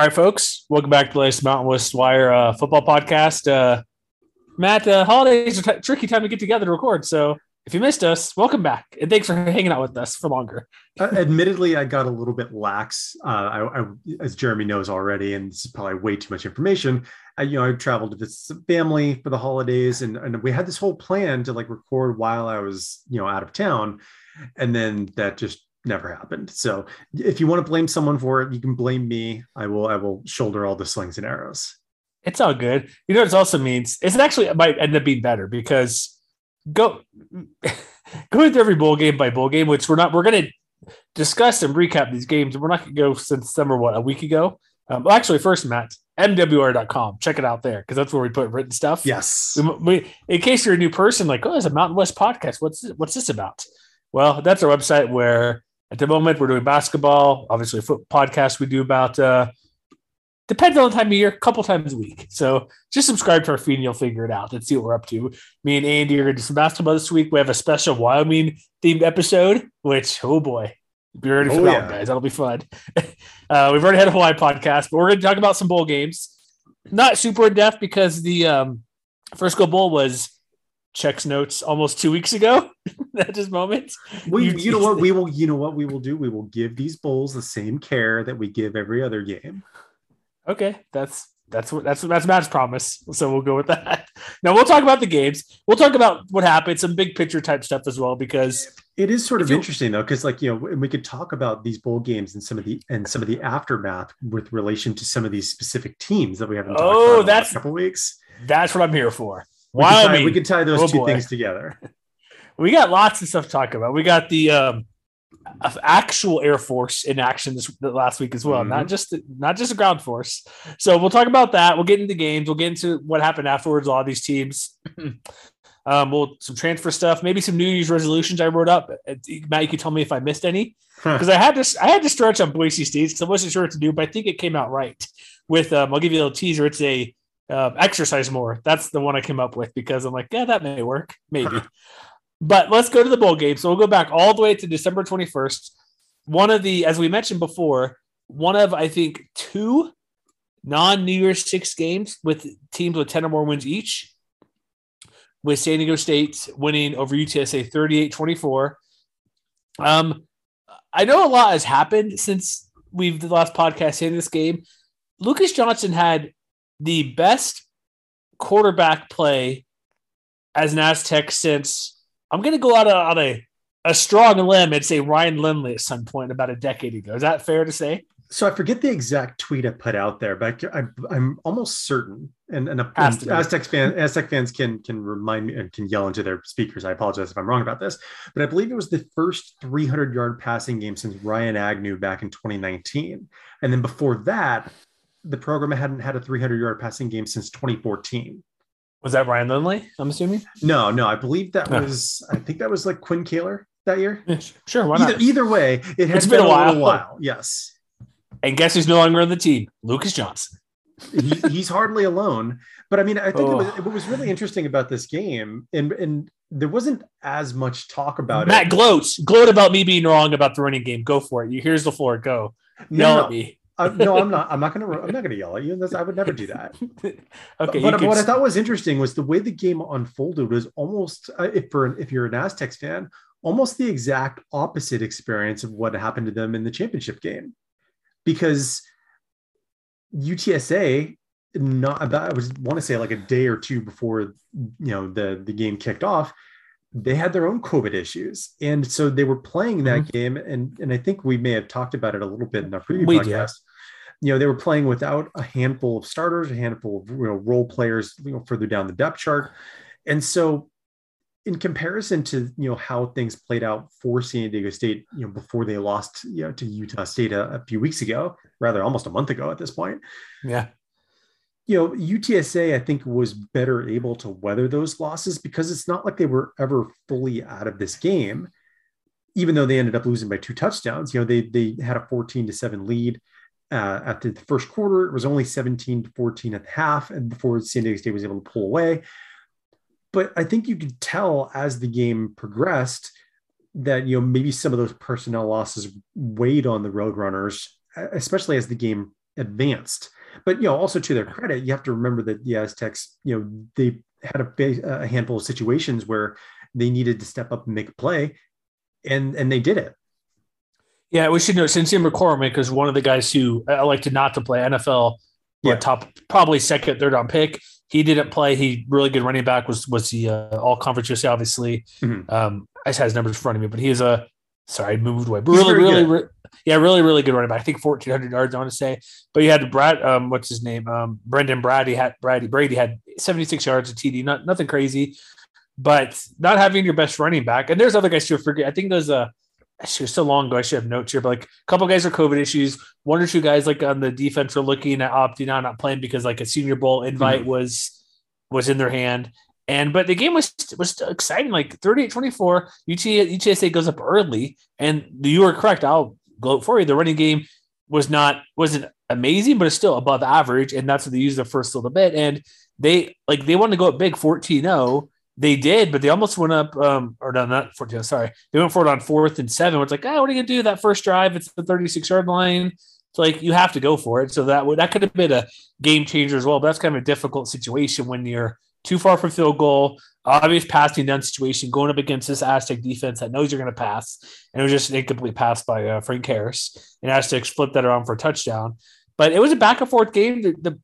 All right, folks, welcome back to the latest Mountain West Wire uh, football podcast. Uh, Matt, uh, holidays are t- tricky time to get together to record, so if you missed us, welcome back, and thanks for hanging out with us for longer. Uh, admittedly, I got a little bit lax. Uh, I, I, as Jeremy knows already, and this is probably way too much information. I, you know, I traveled to visit family for the holidays, and, and we had this whole plan to like record while I was, you know, out of town, and then that just never happened. So if you want to blame someone for it, you can blame me. I will. I will shoulder all the slings and arrows. It's all good. You know what it also means? It's actually it might end up being better because go going through every bowl game by bowl game, which we're not. We're going to discuss and recap these games. We're not going to go since summer. What a week ago. Um, well, actually, first, Matt, MWR.com. Check it out there because that's where we put written stuff. Yes. We, we, in case you're a new person, like, oh, it's a Mountain West podcast. What's what's this about? Well, that's our website where at the moment we're doing basketball, obviously a foot podcast we do about uh depends on the time of year, a couple times a week. So just subscribe to our feed and you'll figure it out. Let's see what we're up to. Me and Andy are gonna do some basketball this week. We have a special Wyoming themed episode, which oh boy, be ready for Oh, that yeah. guys. That'll be fun. uh, we've already had a Hawaii podcast, but we're gonna talk about some bowl games. Not super in depth because the um first go bowl was checks notes almost two weeks ago at this moment. We, You- you, know what we will. You know what we will do. We will give these bowls the same care that we give every other game. Okay, that's that's what that's that's Matt's promise. So we'll go with that. Now we'll talk about the games. We'll talk about what happened, some big picture type stuff as well, because It is sort of interesting though, because like you know, and we could talk about these bowl games and some of the and some of the aftermath with relation to some of these specific teams that we haven't Oh, about in the that's- last couple weeks. that's what I'm here for. We could, tie, we could tie those Oh, two boy. things together. we got lots of stuff to talk about. We got the um, actual Air Force in action this last week as well, not just the, not just the ground force. So we'll talk about that. We'll get into the games. We'll get into what happened afterwards. A lot of these teams. um, we'll some transfer stuff, maybe some New Year's resolutions I wrote up. Uh, Matt, you can tell me if I missed any because I had to I had to stretch on Boise State because I wasn't sure what to do, but I think it came out right. With um, I'll give you a little teaser. It's a uh, exercise more. That's the one I came up with because I'm like, yeah, that may work, maybe. but let's go to the bowl game. So we'll go back all the way to December 21st. One of the, as we mentioned before, one of I think two non New Year's Six games with teams with 10 or more wins each. With San Diego State winning over UTSA 38 24. Um, I know a lot has happened since we've the last podcast in this game. Lucas Johnson had the best quarterback play as an Aztec since I'm going to go out on a, a strong limb and say Ryan Lindley at some point about a decade ago. Is that fair to say? So I forget the exact tweet I put out there, but I, I'm almost certain, and, and, to and. Aztec fan Aztec fans can can remind me and can yell into their speakers. I apologize if I'm wrong about this, but I believe it was the first 300 yard passing game since Ryan Agnew back in 2019, and then before that, the program hadn't had a 300 yard passing game since 2014. Was that Ryan Lindley? I'm assuming. No, no, I believe that Huh. was I think that was like Quinn Kaehler that year? Yeah, Sure, why not? Either, either way, it has been, been a while. while. Yes. And guess who's no longer on the team? Lucas Johnson. he, he's hardly alone. But I mean, I think it was, Oh. what was really interesting about this game, and and there wasn't as much talk about Matt it. Matt gloats. Gloat about me being wrong about the running game. Go for it. You here's the floor. Go. No, no, me. I, no, I'm not. I'm not gonna. I'm not gonna yell at you. That's, I would never do that. Okay. but but what I s- thought was interesting was the way the game unfolded was almost, uh, if for if you're an Aztecs fan, almost the exact opposite experience of what happened to them in the championship game, because UTSA not about I was want to say like a day or two before you know the the game kicked off, they had their own COVID issues, and so they were playing that game, and and I think we may have talked about it a little bit in our previous podcast. You know they were playing without a handful of starters a handful of you know role players you know further down the depth chart. And so in comparison to you know how things played out for san diego state you know before they lost you know to utah state a, a few weeks ago rather almost a month ago at this point Yeah. you know utsa i think was better able to weather those losses because it's not like they were ever fully out of this game. Even though they ended up losing by two touchdowns you know they they had a 14 to 7 lead uh, after the first quarter. It was only 17 to 14 at the half, and before San Diego State was able to pull away. But I think you could tell as the game progressed that you know maybe some of those personnel losses weighed on the Roadrunners, especially as the game advanced. But you know, also to their credit, you have to remember that the Aztecs, you know, they had a, a handful of situations where they needed to step up and make a play, and and they did it. Yeah, we should know Sincere McCormick is one of the guys who uh, elected not to play NFL. Yeah. Top probably second, third on pick. He didn't play. He really good running back was was the uh, all conference USA, obviously. Mhm. Um, I just had his numbers in front of me, but he is a sorry, I moved away. But really, really, re- yeah, really, really good running back. I think fourteen hundred yards. I want to say, but you had Brad. Um, what's his name? Um, Brendan Brady had Brady Brady had seventy six yards of TD. Not nothing crazy, but not having your best running back. And there's other guys too. Forget. I think there's a. Actually, was so long ago. I should have notes here, but like a couple guys are COVID issues. One or two guys like on the defense are looking at opting out, not playing because like a Senior Bowl invite mm-hmm. was was in their hand. And but the game was was exciting, like 38-24. UT, UTSA goes up early, and you were correct. I'll gloat for you. The running game was not wasn't amazing, but it's still above average, and that's what they used the first little bit. And they like they wanted to go up big 14-0. They did, but they almost went up, um, or no, not 14, sorry. They went for it on fourth and seven. It's like, oh, what are you gonna do that first drive? It's the 36 yard line. It's like you have to go for it. So that would that could have been a game changer as well. But that's kind of a difficult situation when you're too far from field goal, obvious passing down situation, going up against this Aztec defense that knows you're going to pass, and it was just an incomplete pass by uh, Frank Harris, and Aztecs flipped that around for a touchdown. But it was a back and forth game. The the,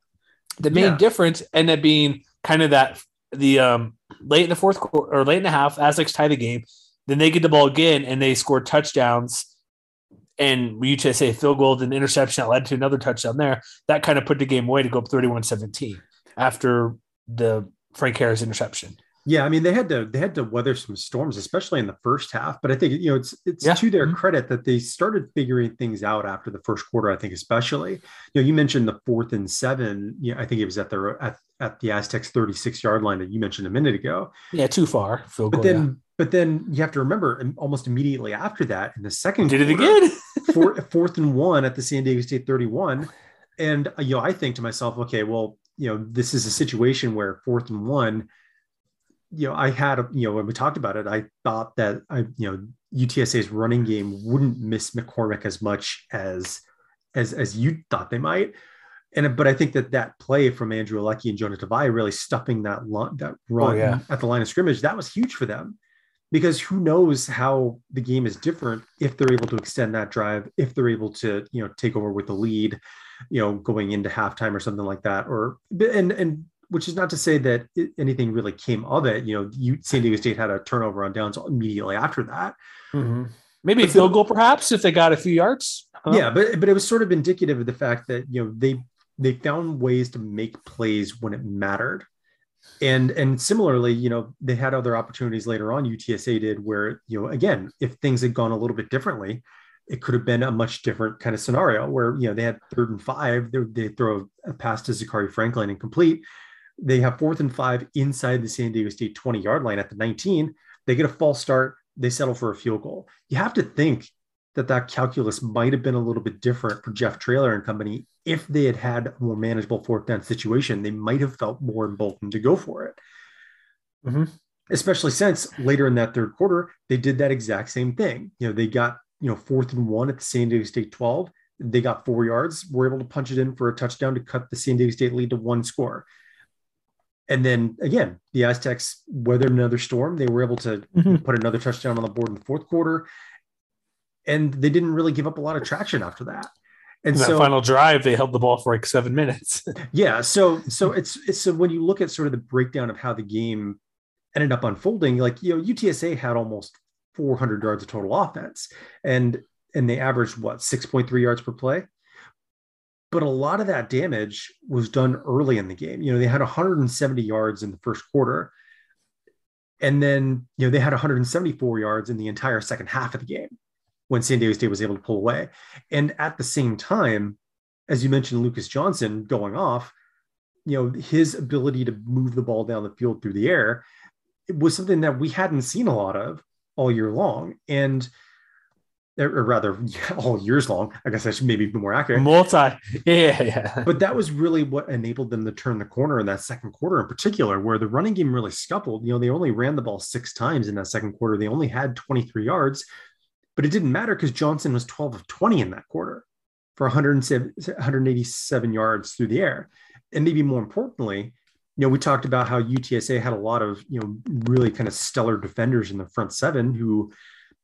the main Yeah. difference ended up being kind of that the um late in the fourth quarter or late in the half, Aztecs tie the game. Then they get the ball again and they score touchdowns. And we UTSA field goal and interception that led to another touchdown there. That kind of put the game away to go up 31 17 after the Frank Harris interception. Yeah, I mean they had to they had to weather some storms, especially in the first half. But I think you know it's it's Yeah. to their Mhm. credit that they started figuring things out after the first quarter. I think especially you know you mentioned the fourth and seven. Yeah, I think it was at the at, at the Aztecs thirty six yard line that you mentioned a minute ago. Yeah, too far. Field But goal. then but then you have to remember almost immediately after that in the second did it again. four, fourth and one at the San Diego State 31. And, uh, you know, I think to myself, okay, well, you know, this is a situation where fourth and one, you know, I had, a, you know, when we talked about it, I thought that I, you know, UTSA's running game wouldn't miss McCormick as much as, as, as you thought they might. And, but I think that that play from Andrew Alecki and Jonah Tavai really stuffing that, line, that run yeah. at the line of scrimmage, that was huge for them because who knows how the game is different if they're able to extend that drive if they're able to you know take over with the lead you know going into halftime or something like that or and and which is not to say that anything really came of it you know you, san diego state had a turnover on downs immediately after that Mhm. Maybe a field goal, perhaps, if they got a few yards. Yeah but but it was sort of indicative of the fact that you know they they found ways to make plays when it mattered. And and similarly you know they had other opportunities later on. Utsa did where you know again if things had gone a little bit differently it could have been a much different kind of scenario where you know they had third and five they, they throw a pass to Zakhari Franklin incomplete. They have fourth and five inside the San Diego State 20 yard line at the 19 they get a false start. They settle for a field goal. You have to think that that calculus might have been a little bit different for Jeff Traylor and company if they had had a more manageable fourth down situation. They might have felt more emboldened to go for it. Mm-hmm. Especially since later in that third quarter, they did that exact same thing. You know, they got you know fourth and one at the San Diego State 12. They got four yards, were able to punch it in for a touchdown to cut the San Diego State lead to one score. And then again, the Aztecs weathered another storm. They were able to Mhm. put another touchdown on the board in the fourth quarter. And they didn't really give up a lot of traction after that. And In that so final drive, they held the ball for like seven minutes. yeah, so so it's it's so when you look at sort of the breakdown of how the game ended up unfolding, like you know, UTSA had almost 400 yards of total offense, and and they averaged what 6.3 yards per play. But a lot of that damage was done early in the game. You know, they had 170 yards in the first quarter, and then you know they had 174 yards in the entire second half of the game when San Diego State was able to pull away. And at the same time, as you mentioned, Lucas Johnson going off, you know, his ability to move the ball down the field through the air it was something that we hadn't seen a lot of all year long. And or rather, all years long. I guess I should maybe be more accurate. Multi, yeah, yeah. But that was really what enabled them to turn the corner in that second quarter, in particular, where the running game really scuffled. You know, they only ran the ball six times in that second quarter. They only had 23 yards, but it didn't matter because Johnson was 12 of 20 in that quarter for 107, 187 yards through the air. And maybe more importantly, you know, we talked about how UTSA had a lot of, you know, really kind of stellar defenders in the front seven who,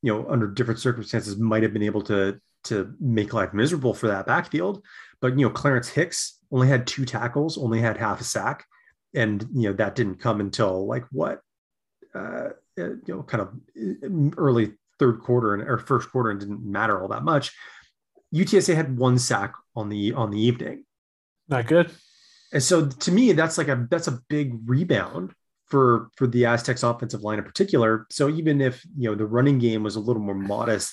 you know, under different circumstances might have been able to to make life miserable for that backfield. But you know, Clarence Hicks only had two tackles, only had half a sack, and you know that didn't come until like what, uh, you know, kind of early third quarter and or first quarter, and didn't matter all that much. UTSA had one sack on the on the evening, Not good. and so to me, that's like a that's a big rebound for for the Aztecs offensive line in particular. So even if you know the running game was a little more modest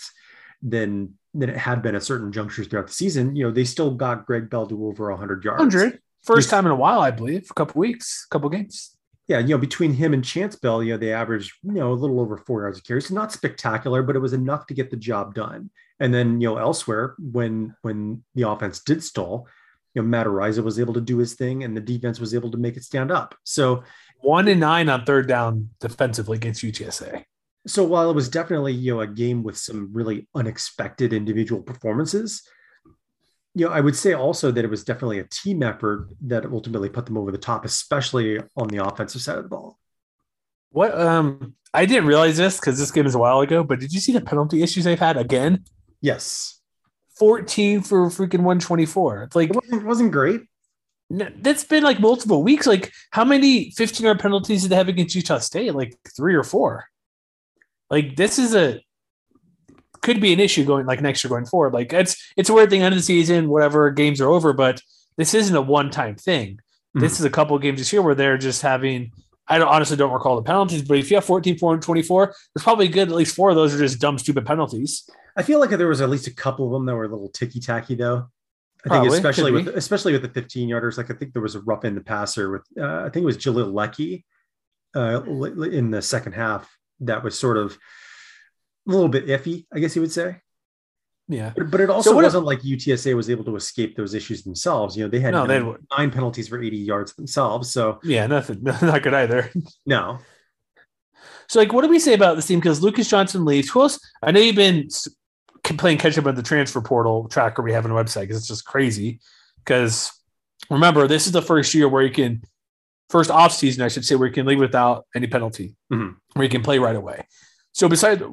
than than it had been at certain junctures throughout the season, you know they still got Greg Bell to over 100 yards. 100. First time in a while, I believe. A couple weeks, couple games. Yeah, you know between him and Chance Bell, you know they averaged you know a little over four yards a carry. So not spectacular, but it was enough to get the job done. And then you know elsewhere when when the offense did stall, you know Matt Araiza was able to do his thing, and the defense was able to make it stand up. So One and nine on third down defensively against UTSA. so while it was definitely you know a game with some really unexpected individual performances you know i would say also that it was definitely a team effort that ultimately put them over the top especially on the offensive side of the ball What um I didn't realize this because this game is a while ago, but did you see the penalty issues they've had again? yes 14 for freaking 124. It's like it wasn't, it wasn't great n- that's been like multiple weeks. Like how many 15 yard penalties did they have against Utah State? Like three or four. Like this is a could be an issue going like next year going forward. Like it's it's a weird thing end of the season, whatever games are over, but this isn't a one time thing. This is a couple of games this year where they're just having. I don't, honestly don't recall the penalties, but if you have 14, 4, and 24, there's probably good. At least four of those are just dumb, stupid penalties. i feel like there was at least a couple of them that were a little ticky tacky though i think especially with especially with the 15 yarders like i think there was a rough in the passer with uh, i think it was jalil lecky uh, in the second half that was sort of a little bit iffy i guess you would say Yeah. But, but it also if- wasn't like UTSA was able to escape those issues themselves. You know, they had No, nine, nine penalties for 80 yards themselves. So Yeah, nothing, not good either. no, So, like, what do we say about this team? Because Lucas Johnson leaves. Who else? I know you've been playing catch up on the transfer portal tracker we have on the website because it's just crazy. Because remember, this is the first year where you can, first off season, I should say, where you can leave without any penalty, Mhm. where you can play right away. So, besides,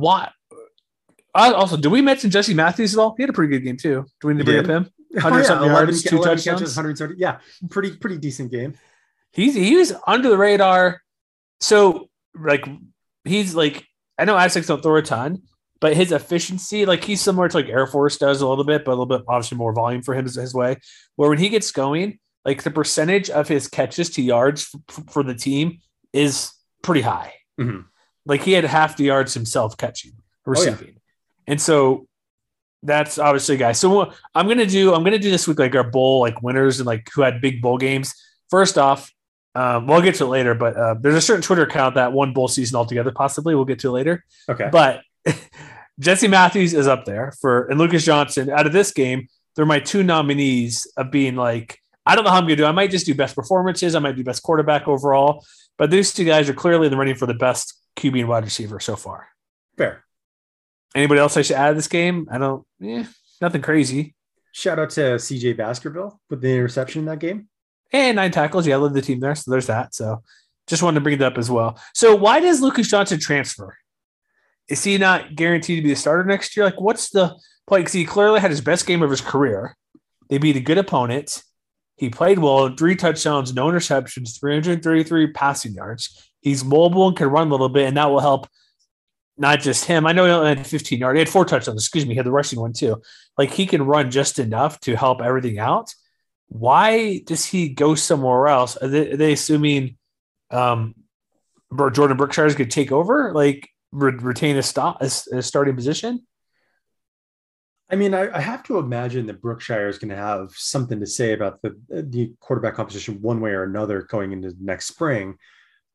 what? I also, do we mention Jesse Matthews at all? He had a pretty good game too. Do we need to bring did. up him? Oh, yeah, something 11 yards, two 11 touchdowns? catches, 130. Yeah, pretty pretty decent game. he's he was under the radar. So like he's like I know Aztecs don't throw a ton, but his efficiency, like he's similar to like Air Force does a little bit, but a little bit obviously more volume for him is his way. Where when he gets going, like the percentage of his catches to yards f- for the team is pretty high. Mhm. Like he had half the yards himself catching, Oh, yeah. receiving, and so that's obviously a guy. So what I'm gonna do, I'm gonna do this week like our bowl like winners and like who had big bowl games. First off, Um, we'll get to it later, but uh, there's a certain Twitter account that won bowl season altogether. Possibly, we'll get to it later. Okay. But Jesse Matthews is up there for and Lucas Johnson. Out of this game, they're my two nominees of being like, I don't know how I'm gonna do. I might just do best performances. I might do best quarterback overall. But these two guys are clearly in the running for the best QB and wide receiver so far. Fair. Anybody else I should add to this game? I don't. Yeah, nothing crazy. Shout out to CJ Baskerville with the interception in that game. And nine tackles. Yeah, I led the team there. So there's that. So just wanted to bring it up as well. So why does Lucas Johnson transfer? Is he not guaranteed to be the starter next year? Like, what's the play? Because he clearly had his best game of his career. They beat a good opponent. He played well, three touchdowns, no interceptions, 333 passing yards. He's mobile and can run a little bit, and that will help not just him. I know he only had 15 yards. He had four touchdowns. Excuse me. He had the rushing one too. Like he can run just enough to help everything out. Why does he go somewhere else? Are they, are they assuming um, Jordan Brookshire is going to take over, like re- retain a, stop, a, a starting position? I mean, I, I, have to imagine that Brookshire is going to have something to say about the the quarterback competition one way or another going into next spring.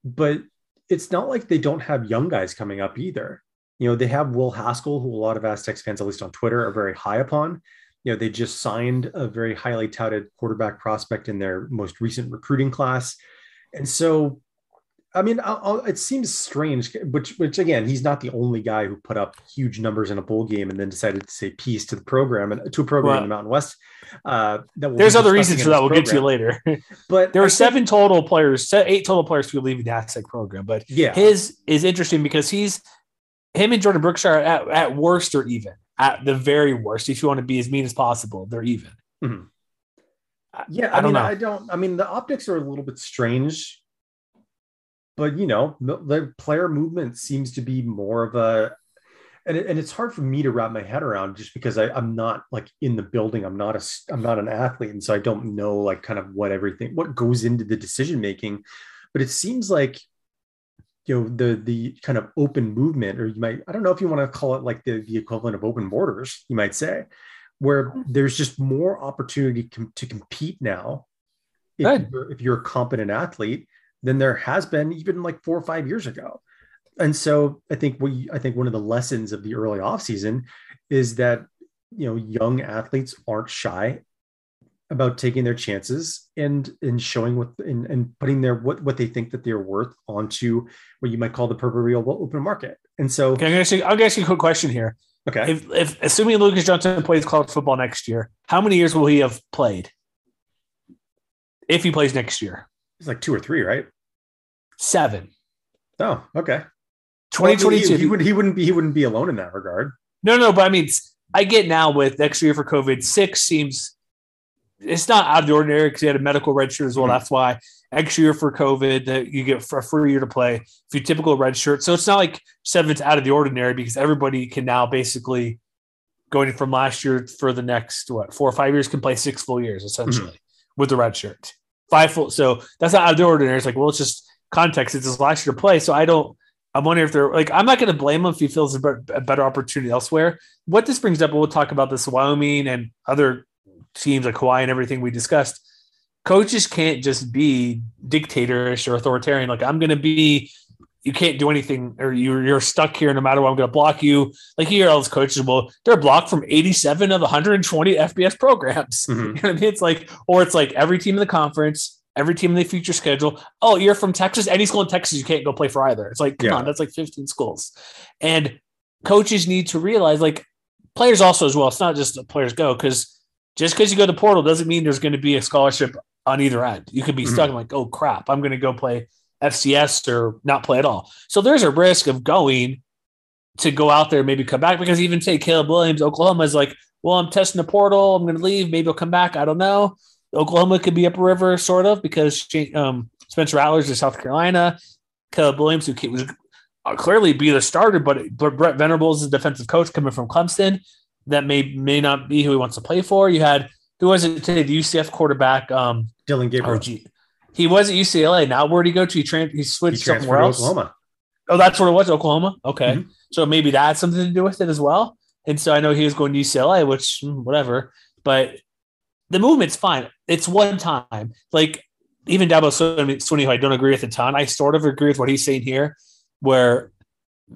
But it's not like they don't have young guys coming up either. You know, they have Will Haskell, who a lot of Aztecs fans, at least on Twitter, are very high upon. You know, they just signed a very highly touted quarterback prospect in their most recent recruiting class. And so I mean, I'll, I'll, it seems strange, which, which again, he's not the only guy who put up huge numbers in a bowl game and then decided to say peace to the program and to a program well, in the Mountain West. Uh, we'll There's other reasons for that. We'll program. get to later. but there were seven total players, eight total players who leaving the Aztec program. But yeah, his is interesting because he's him and Jordan Brookshire at, at worst are even. At the very worst, if you want to be as mean as possible, they're even. Mm-hmm. Yeah, I, I mean, know. I don't. I mean, the optics are a little bit strange but you know the player movement seems to be more of a and, it, and it's hard for me to wrap my head around just because I, i'm not like in the building. I'm not a i'm not an athlete and so i don't know like kind of what everything what goes into the decision making but it seems like you know the the kind of open movement or you might i don't know if you want to call it like the, the equivalent of open borders you might say where mm-hmm. there's just more opportunity com- to compete now if you're, if you're a competent athlete than there has been even like four or five years ago. And so I think we I think one of the lessons of the early offseason is that you know young athletes aren't shy about taking their chances and and showing what and, and putting their what what they think that they're worth onto what you might call the proverbial open market. And so okay, I'm gonna ask you, I'll ask you a quick question here. Okay. If, if assuming Lucas Johnson plays college football next year, how many years will he have played? If he plays next year. It's like two or three, right? Seven. Oh, okay. 2022. Well, he, he, would he wouldn't be he wouldn't be alone in that regard. No, no, but I mean I get now with extra year for COVID, six seems it's not out of the ordinary because he had a medical red shirt as well. Mm-hmm. That's why extra year for COVID that you get for a free year to play if you typical red shirt. So it's not like seven's out of the ordinary because everybody can now basically going from last year for the next what four or five years can play six full years essentially mm-hmm. with the red shirt. Five full so that's not out of the ordinary. It's like, well, it's just context. It's his last year to play. So I don't, I'm wondering if they're like, I'm not going to blame him if he feels a better opportunity elsewhere. What this brings up, we'll talk about this Wyoming and other teams like Hawaii and everything we discussed. Coaches can't just be dictatorish or authoritarian. Like, I'm going to be you can't do anything or you're, you're stuck here no matter what. I'm going to block you. Like you hear all those coaches, well, they're blocked from 87 of 120 FBS programs. Mm-hmm. You know I mean? It's like, or it's like every team in the conference, every team in the future schedule. Oh, you're from Texas. Any school in Texas, you can't go play for either. It's like, come yeah. on, that's like 15 schools. And coaches need to realize, like players also as well. It's not just the players go because just because you go to portal doesn't mean there's going to be a scholarship on either end. You could be mm-hmm. stuck like, oh crap, I'm going to go play FCS or not play at all. So there's a risk of going to go out there, maybe come back because even say Caleb Williams, Oklahoma is like, well, I'm testing the portal. I'm going to leave. Maybe I'll come back. I don't know. Oklahoma could be upriver, sort of, because um, Spencer Rattler's is South Carolina. Caleb Williams, who was uh, clearly be the starter, but Brent Venables is a defensive coach coming from Clemson. That may may not be who he wants to play for. You had who was it today? The UCF quarterback, um, Dillon Gabriel. He was at UCLA. Now where did he go to? He, tran- he switched he somewhere else. Oklahoma. Oh, that's what it was. Oklahoma. Okay, mm-hmm. so maybe that had something to do with it as well. And so I know he was going to UCLA, which hmm, whatever. But the movement's fine. It's one time. Like even Dabo Swinney, who I don't agree with a ton, I sort of agree with what he's saying here, where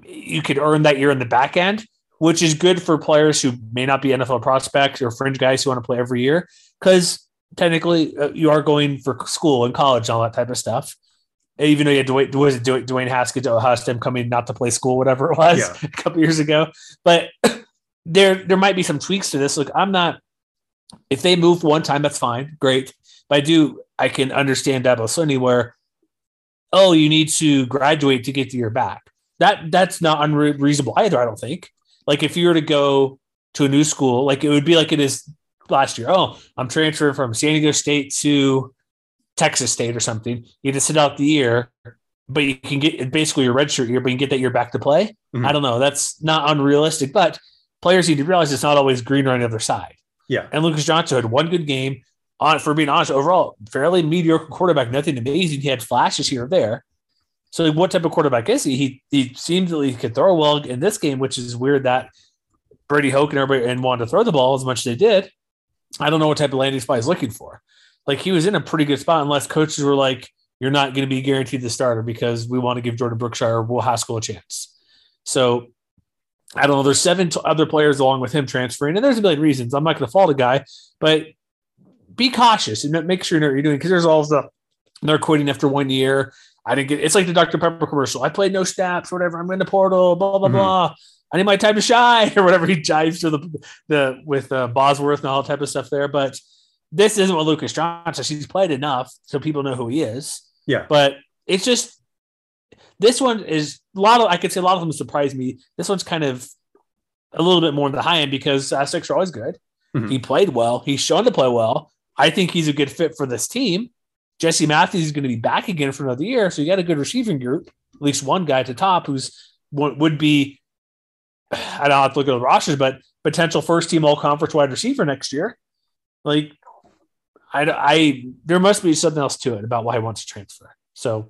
you could earn that year in the back end, which is good for players who may not be NFL prospects or fringe guys who want to play every year, because technically uh, you are going for school and college and all that type of stuff. Even though you had Dwayne, was it Dwayne Haskins, Haskins coming not to play school, whatever it was yeah. a couple years ago, but there there might be some tweaks to this. Look, I'm not. If they move one time, that's fine, great. But I do, I can understand Dabo Swinney where, oh, you need to graduate to get to your back. That that's not unreasonable either. I don't think. Like if you were to go to a new school, like it would be like it is last year. Oh, I'm transferring from San Diego State to Texas State or something. You to sit out the year, but you can get basically your redshirt year, but you can get that year back to play. Mm-hmm. I don't know. That's not unrealistic, but players need to realize it's not always green on the other side. Yeah. And Lucas Johnson had one good game. On for being honest, overall, fairly mediocre quarterback, nothing amazing. He had flashes here or there. So, what type of quarterback is he? He he seems that he could throw well in this game, which is weird that Brady Hoke and everybody and wanted to throw the ball as much as they did. I don't know what type of landing spot he's looking for. Like he was in a pretty good spot, unless coaches were like, "You're not going to be guaranteed the starter because we want to give Jordan Brookshire or Will Haskell a chance." So I don't know. There's seven other players along with him transferring, and there's a million reasons. I'm not going to fault a guy, but be cautious and make sure you know what you're doing because there's all the they're quitting after one year. I didn't get. It's like the Dr Pepper commercial. I played no snaps, whatever. I'm in the portal. Blah blah mm-hmm. blah. I need my time to shine or whatever. He jives to the the with uh, Bosworth and all that type of stuff there. But this isn't what Lucas Johnson. He's played enough so people know who he is. Yeah. But it's just this one is a lot of I could say a lot of them surprised me. This one's kind of a little bit more on the high end because Aztecs are always good. Mm-hmm. He played well. He's shown to play well. I think he's a good fit for this team. Jesse Matthews is going to be back again for another year, so you got a good receiving group. At least one guy at the top who's would be. I don't have to look at the rosters, but potential first team all conference wide receiver next year. Like, I, I there must be something else to it about why he wants to transfer. So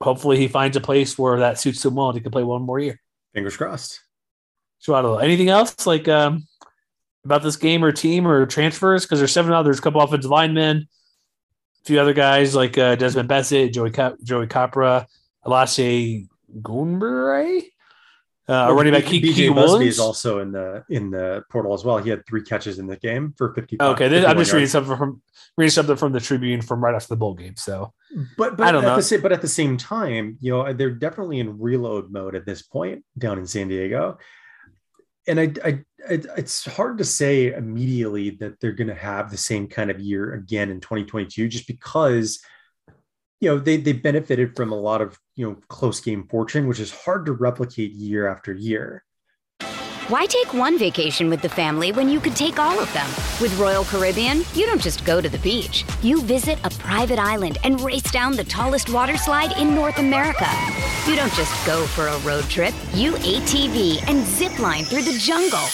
hopefully he finds a place where that suits him well and he can play one more year. Fingers crossed. So I don't know. Anything else like um, about this game or team or transfers? Because there's seven others, a couple offensive linemen, a few other guys like uh, Desmond Bessett, Joey Cap- Joey Capra, Alase Goonbury. Uh, well, running back BJ Busby is also in the in the portal as well. He had three catches in the game for 50. Okay, this, I'm just reading something from reading something from the Tribune from right after the bowl game. So, but but I don't know. The, but at the same time, you know, they're definitely in reload mode at this point down in San Diego and I, I, I, it's hard to say immediately that they're going to have the same kind of year again in 2022, just because you know they they benefited from a lot of you know close game fortune, which is hard to replicate year after year. Why take one vacation with the family when you could take all of them? With Royal Caribbean, you don't just go to the beach. You visit a private island and race down the tallest water slide in North America. You don't just go for a road trip. You ATV and zip line through the jungle.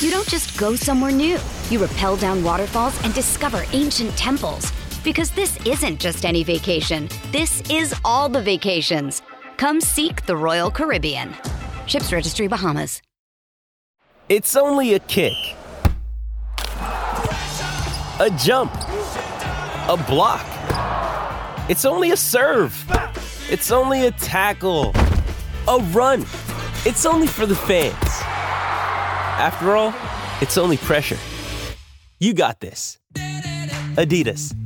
You don't just go somewhere new. You rappel down waterfalls and discover ancient temples. Because this isn't just any vacation. This is all the vacations. Come seek the Royal Caribbean. Ships Registry Bahamas. It's only a kick, a jump, a block. It's only a serve. It's only a tackle, a run. It's only for the fans. After all, it's only pressure. You got this. Adidas.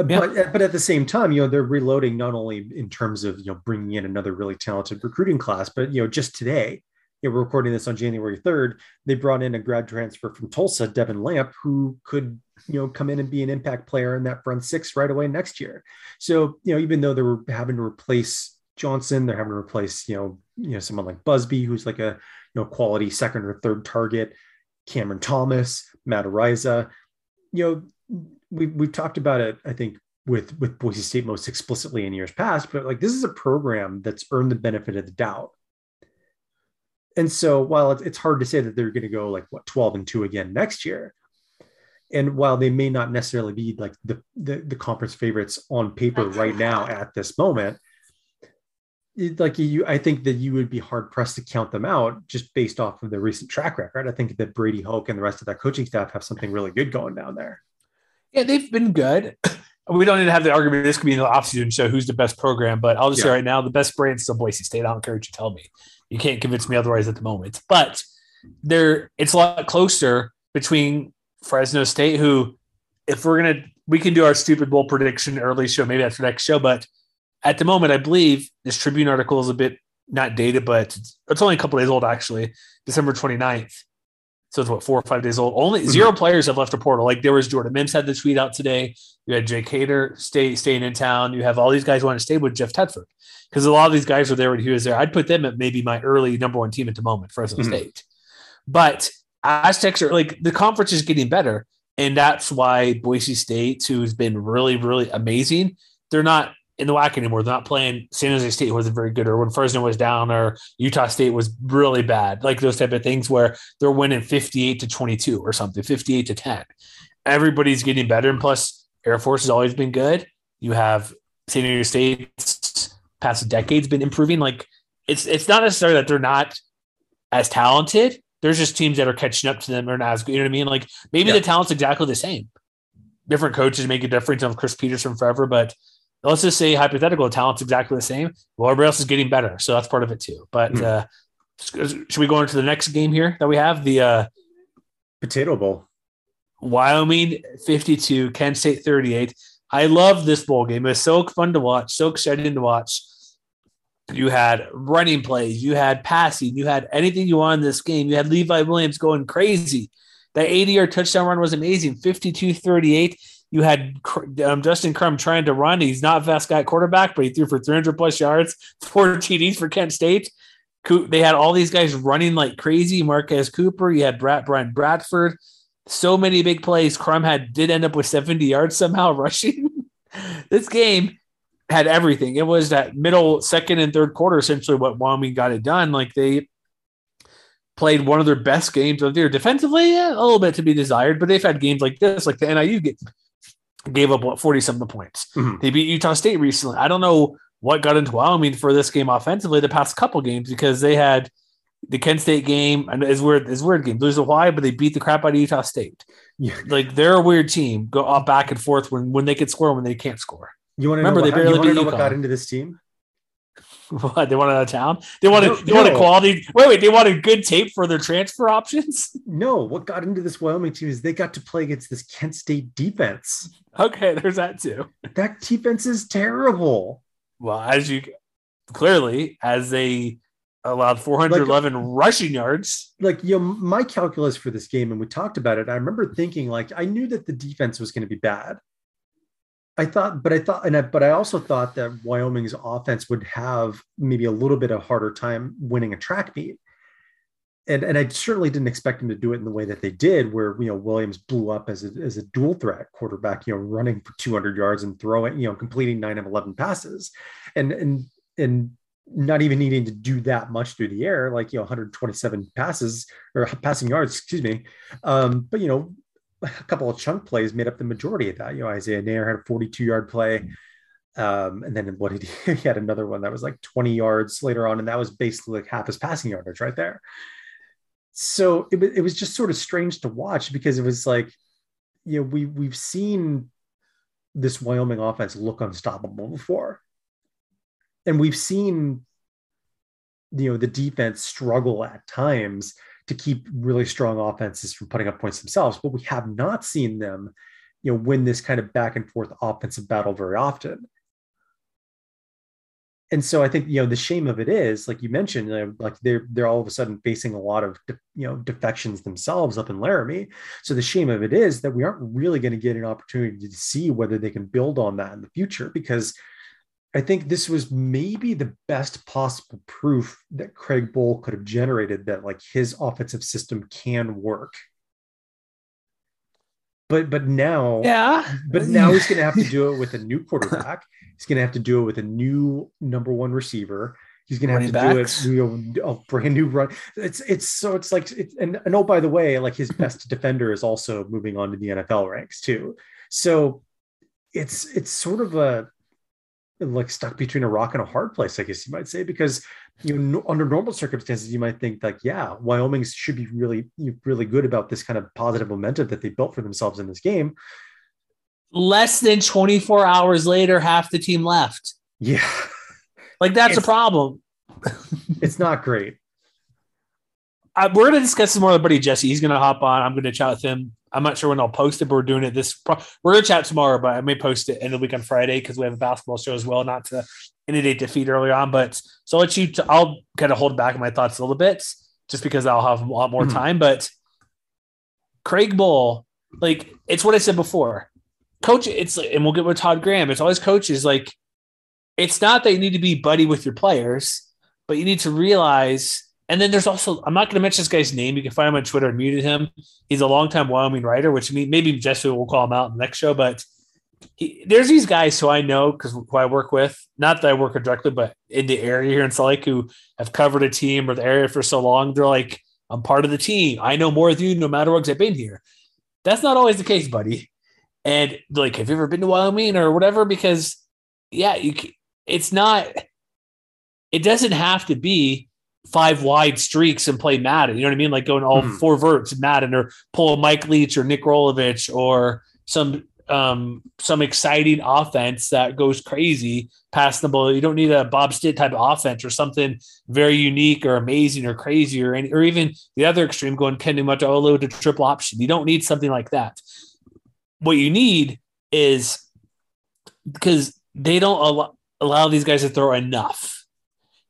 Uh, but yeah. but at the same time, you know, they're reloading not only in terms of you know bringing in another really talented recruiting class, but you know, just today, you know, we're recording this on January third. They brought in a grad transfer from Tulsa, Devin Lamp, who could you know come in and be an impact player in that front six right away next year. So you know, even though they were having to replace Johnson, they're having to replace you know you know someone like Busby, who's like a you know quality second or third target Cameron Thomas, Matt Araiza. You know, we we've talked about it. I think with with Boise State most explicitly in years past, but like this is a program that's earned the benefit of the doubt. And so while it's hard to say that they're going to go like what 12 and 2 again next year, and while they may not necessarily be like the the, the conference favorites on paper right now at this moment, it, like you, I think that you would be hard pressed to count them out just based off of their recent track record. I think that Brady Hoke and the rest of that coaching staff have something really good going down there. Yeah, they've been good. We don't need to have the argument. This could be the offseason show who's the best program, but I'll just yeah. say right now, the best brand is still Boise State. I don't care what you tell me. You can't convince me otherwise at the moment. But there, it's a lot closer between Fresno State, who, if we're gonna, we can do our stupid bowl prediction early show. Maybe that's the next show. But at the moment, I believe this Tribune article is a bit not dated, but it's only a couple days old actually, December 29th. So it's what four or five days old. Only mm-hmm. zero players have left a portal. Like there was Jordan Mims had the tweet out today. You had Jake Haener stay staying in town. You have all these guys who want to stay with Jeff Tedford because a lot of these guys were there when he was there. I'd put them at maybe my early number one team at the moment, Fresno mm-hmm. State. But Aztecs are like the conference is getting better, and that's why Boise State, who's been really really amazing, they're not in the WAC anymore. They're not playing San Jose State wasn't very good, or when Fresno was down, or Utah State was really bad, like those type of things where they're winning 58 to 22 or something, 58 to 10. Everybody's getting better. And plus, Air Force has always been good. You have San Diego State's past decades been improving. Like it's it's not necessarily that they're not as talented. There's just teams that are catching up to them or not as good. You know what I mean? Like maybe yeah. the talent's exactly the same. Different coaches make a difference on Chris Peterson forever, but let's just say hypothetical talent's exactly the same. Well, everybody else is getting better, so that's part of it too. But mm. uh, should we go into the next game here that we have the uh, Potato Bowl? Wyoming 52, Kent State 38. I love this bowl game. It was so fun to watch, so exciting to watch. You had running plays, you had passing, you had anything you want in this game. You had Levi Williams going crazy. That 80 yard touchdown run was amazing 52 38. You had um, Dustin Crum trying to run. He's not fast guy quarterback, but he threw for 300 plus yards, four TDs for Kent State. They had all these guys running like crazy. Marquez Cooper, you had Brad, Brian Bradford. So many big plays. Crum had did end up with 70 yards somehow rushing. this game had everything. It was that middle, second, and third quarter, essentially what Wyoming got it done. Like they played one of their best games of the year. Defensively, yeah, a little bit to be desired, but they've had games like this, like the NIU gave up what 40 something points. Mm-hmm. They beat Utah State recently. I don't know what got into Wyoming for this game offensively the past couple games because they had the Kent State game and is weird is weird game. Lose Hawaii, but they beat the crap out of Utah State. Yeah. Like they're a weird team. Go off back and forth when when they can score when they can't score. You want to remember what, they barely beat know what got into this team? What they wanted out of town? They wanted no, they no. wanted quality. Wait, wait, they wanted good tape for their transfer options. No, what got into this Wyoming team is they got to play against this Kent State defense. Okay, there's that too. That defense is terrible. Well, as you clearly, as they allowed 411 like, rushing yards. Like, you know, my calculus for this game, and we talked about it. I remember thinking, like, I knew that the defense was going to be bad. I thought, but I thought, and I, but I also thought that Wyoming's offense would have maybe a little bit of harder time winning a track meet. And, and I certainly didn't expect him to do it in the way that they did, where you know Williams blew up as a, as a dual threat quarterback, you know, running for 200 yards and throwing, you know, completing nine of 11 passes, and and and not even needing to do that much through the air, like you know, 127 passes or passing yards, excuse me. Um, but you know, a couple of chunk plays made up the majority of that. You know, Isaiah Neyor had a 42 yard play. Um, and then what did he, he had another one that was like 20 yards later on, and that was basically like half his passing yardage right there. So it, it was just sort of strange to watch because it was like, you know, we we've seen this Wyoming offense look unstoppable before. And we've seen, you know, the defense struggle at times to keep really strong offenses from putting up points themselves, but we have not seen them, you know, win this kind of back and forth offensive battle very often. And so I think you know the shame of it is, like you mentioned, like they're they're all of a sudden facing a lot of you know defections themselves up in Laramie. So the shame of it is that we aren't really going to get an opportunity to see whether they can build on that in the future because I think this was maybe the best possible proof that Craig Bohl could have generated that like his offensive system can work. But but now, yeah. But now he's going to have to do it with a new quarterback. he's going to have to do it with a new number one receiver. He's going to have to backs. do it, you know, a brand new run. It's it's so it's like it's, and, and oh by the way, like his best defender is also moving on to the NFL ranks too. So it's it's sort of a like stuck between a rock and a hard place, I guess you might say, because you know under normal circumstances you might think like yeah wyoming should be really really good about this kind of positive momentum that they built for themselves in this game. Less than 24 hours later half the team left. Yeah. Like that's it's, a problem. It's not great. I, we're going to discuss this more with buddy jesse. He's going to hop on. I'm going to chat with him i'm not sure when i'll post it but we're doing it this we're going to chat tomorrow but i may post it in the week on friday because we have a basketball show as well not to inundate defeat early on. But so I'll let you, i I'll kind of hold back my thoughts a little bit just because I'll have a lot more mm-hmm. time. But Craig Bohl, like it's what I said before. Coach, it's and we'll get with Todd Graham. It's always coaches like it's not that you need to be buddy with your players, but you need to realize. And then there's also I'm not going to mention this guy's name. You can find him on Twitter. I muted him. He's a longtime Wyoming writer, which maybe Jesse will call him out in the next show. But he, there's these guys who I know because who I work with, not that I work with directly, but in the area here in Salt Lake who have covered a team or the area for so long. They're like, I'm part of the team. I know more than you no matter what because I've been here. That's not always the case, buddy. And like, have you ever been to Wyoming or whatever? Because yeah, you, it's not, it doesn't have to be five wide streaks and play Madden. You know what I mean? Like going all mm-hmm. four verts Madden or pull Mike Leach or Nick Rolovich or some um, some exciting offense that goes crazy past the ball. You don't need a Bob Stitt type of offense or something very unique or amazing or crazy or any, or even the other extreme going Ken Niumatalolo to triple option. You don't need something like that. What you need is because they don't allow, allow these guys to throw enough.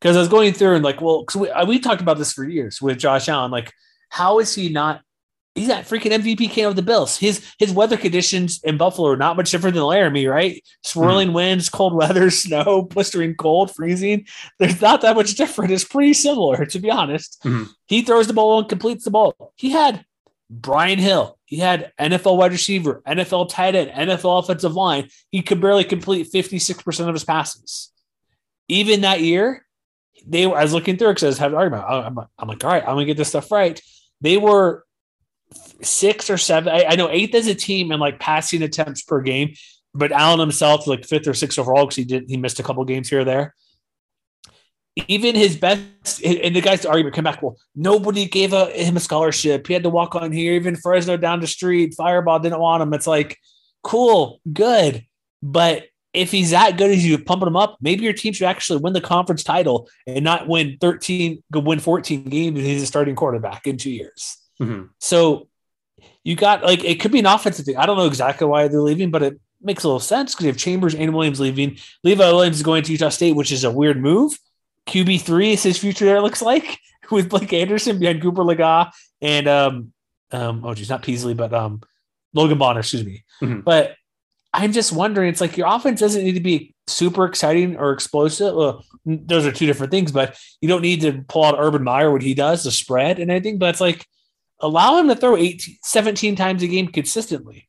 Because I was going through and like, well, because we, we talked about this for years with Josh Allen. Like, how is he not he's that freaking MVP king of the Bills. His his weather conditions in Buffalo are not much different than Laramie, right? Swirling mm-hmm. winds, cold weather, snow, blistering cold, freezing. There's not that much different. It's pretty similar, to be honest. Mm-hmm. He throws the ball and completes the ball. He had Brian Hill. He had NFL wide receiver, NFL tight end, NFL offensive line. He could barely complete 56% of his passes. Even that year, they I was looking through because I was having an argument. I'm, I'm like, all right, I'm to get this stuff right. They were six or seven. I, I, know eighth as a team and like passing attempts per game, but Allen himself like fifth or sixth overall because he did he missed a couple games here or there. Even his best and the guys argument come back. Well, nobody gave a, him a scholarship. He had to walk on here. Even Fresno down the street, Firebaugh didn't want him. It's like cool, good, but if he's that good as you pumping him up, maybe your team should actually win the conference title and not win 13, go win 14 games and he's a starting quarterback in two years. Mm-hmm. So you got like it could be an offensive thing. I don't know exactly why they're leaving, but it makes a little sense because you have Chambers and Williams leaving. Levi Williams is going to Utah State, which is a weird move. QB three is his future there. Looks like with Blake Anderson behind Cooper Legas and um um oh geez not Peasley but um Logan Bonner excuse me. Mm-hmm. But I'm just wondering, it's like your offense doesn't need to be super exciting or explosive. Well, those are two different things, but you don't need to pull out Urban Meyer what he does, the spread and anything. But it's like allow him to throw 18, 17 times a game consistently.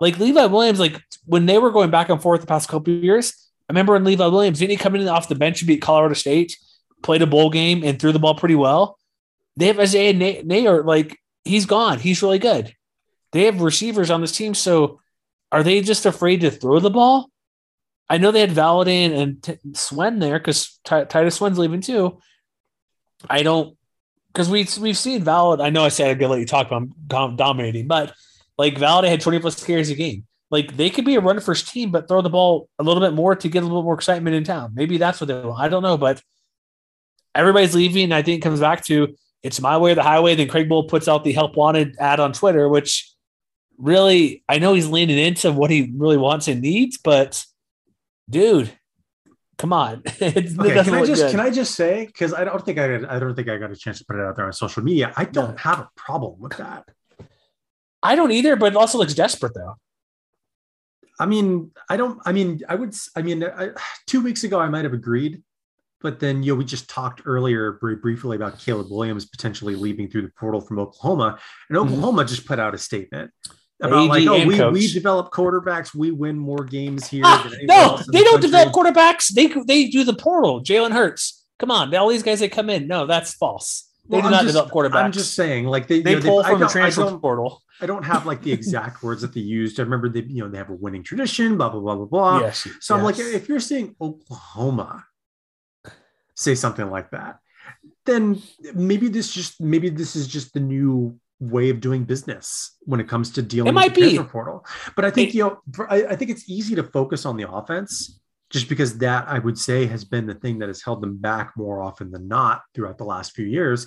Like Levi Williams, like when they were going back and forth the past couple years, I remember when Levi Williams didn't he come in off the bench and beat Colorado State, played a bowl game and threw the ball pretty well. They have Isaiah Neyor, like he's gone. He's really good. They have receivers on this team, so are they just afraid to throw the ball? I know they had Valadin and T- Swen there because T- Titus Swen's leaving too. I don't because we we've seen Valid. I know I said I'd let you talk about dom- dominating, but like Valid had 20 plus carries a game. Like they could be a run first team, but throw the ball a little bit more to get a little more excitement in town. Maybe that's what they want. I don't know, but everybody's leaving. And I think it comes back to it's my way or the highway. Then Craig Bohl puts out the help wanted ad on Twitter, which really I know he's leaning into what he really wants and needs, but dude, Come on. okay, can I just good. can I just say because I don't think I I don't think I got a chance to put it out there on social media. I don't no. have a problem with that. I don't either, but it also looks desperate though. I mean, I don't. I mean, I would. I mean, I, two weeks ago I might have agreed, but then you know we just talked earlier very briefly about Caleb Williams potentially leaving through the portal from Oklahoma, and mm-hmm. Oklahoma mm-hmm. just put out a statement about AD like oh we, coach. we develop quarterbacks, we win more games here. Ah, anyone no, else they the don't country. develop quarterbacks. They they do the portal. Jalen Hurts. Come on, all these guys that come in. No, that's false. They Well, do I'm not just- develop quarterbacks. I'm just saying, like they they you know, pull I from the don't- I transfer portal. I don't have like the exact words that they used. I remember they, you know, they have a winning tradition, blah blah blah blah blah. Yes, So I'm like, if you're seeing Oklahoma say something like that, then maybe this just maybe this is just the new way of doing business when it comes to dealing It might with the be. transfer portal. But I think It- you know, I, I think it's easy to focus on the offense just because that I would say has been the thing that has held them back more often than not throughout the last few years.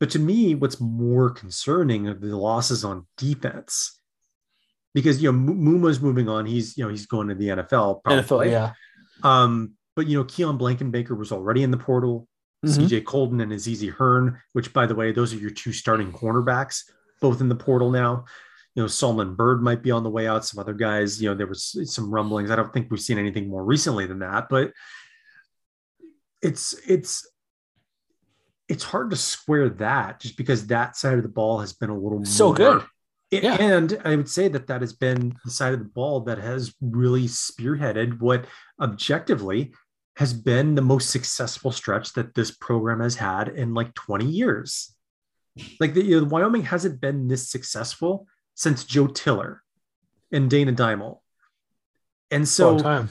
But to me, what's more concerning are the losses on defense. Because you know Muma's moving on, he's you know he's going to the NFL. Probably. NFL, yeah. Um, but you know, Keon Blankenbaker was already in the portal. Mhm. CJ Coldon and Azizi Hearn, which by the way, those are your two starting cornerbacks, both in the portal now. You know, Solomon Byrd might be on the way out. Some other guys, you know, there was some rumblings. I don't think we've seen anything more recently than that, but it's it's it's hard to square that just because that side of the ball has been a little So more- good. it- Yeah. And I would say that that has been the side of the ball that has really spearheaded what objectively has been the most successful stretch that this program has had in like 20 years. Like the, you know, Wyoming hasn't been this successful since Joe Tiller and Dana Dimel. And so,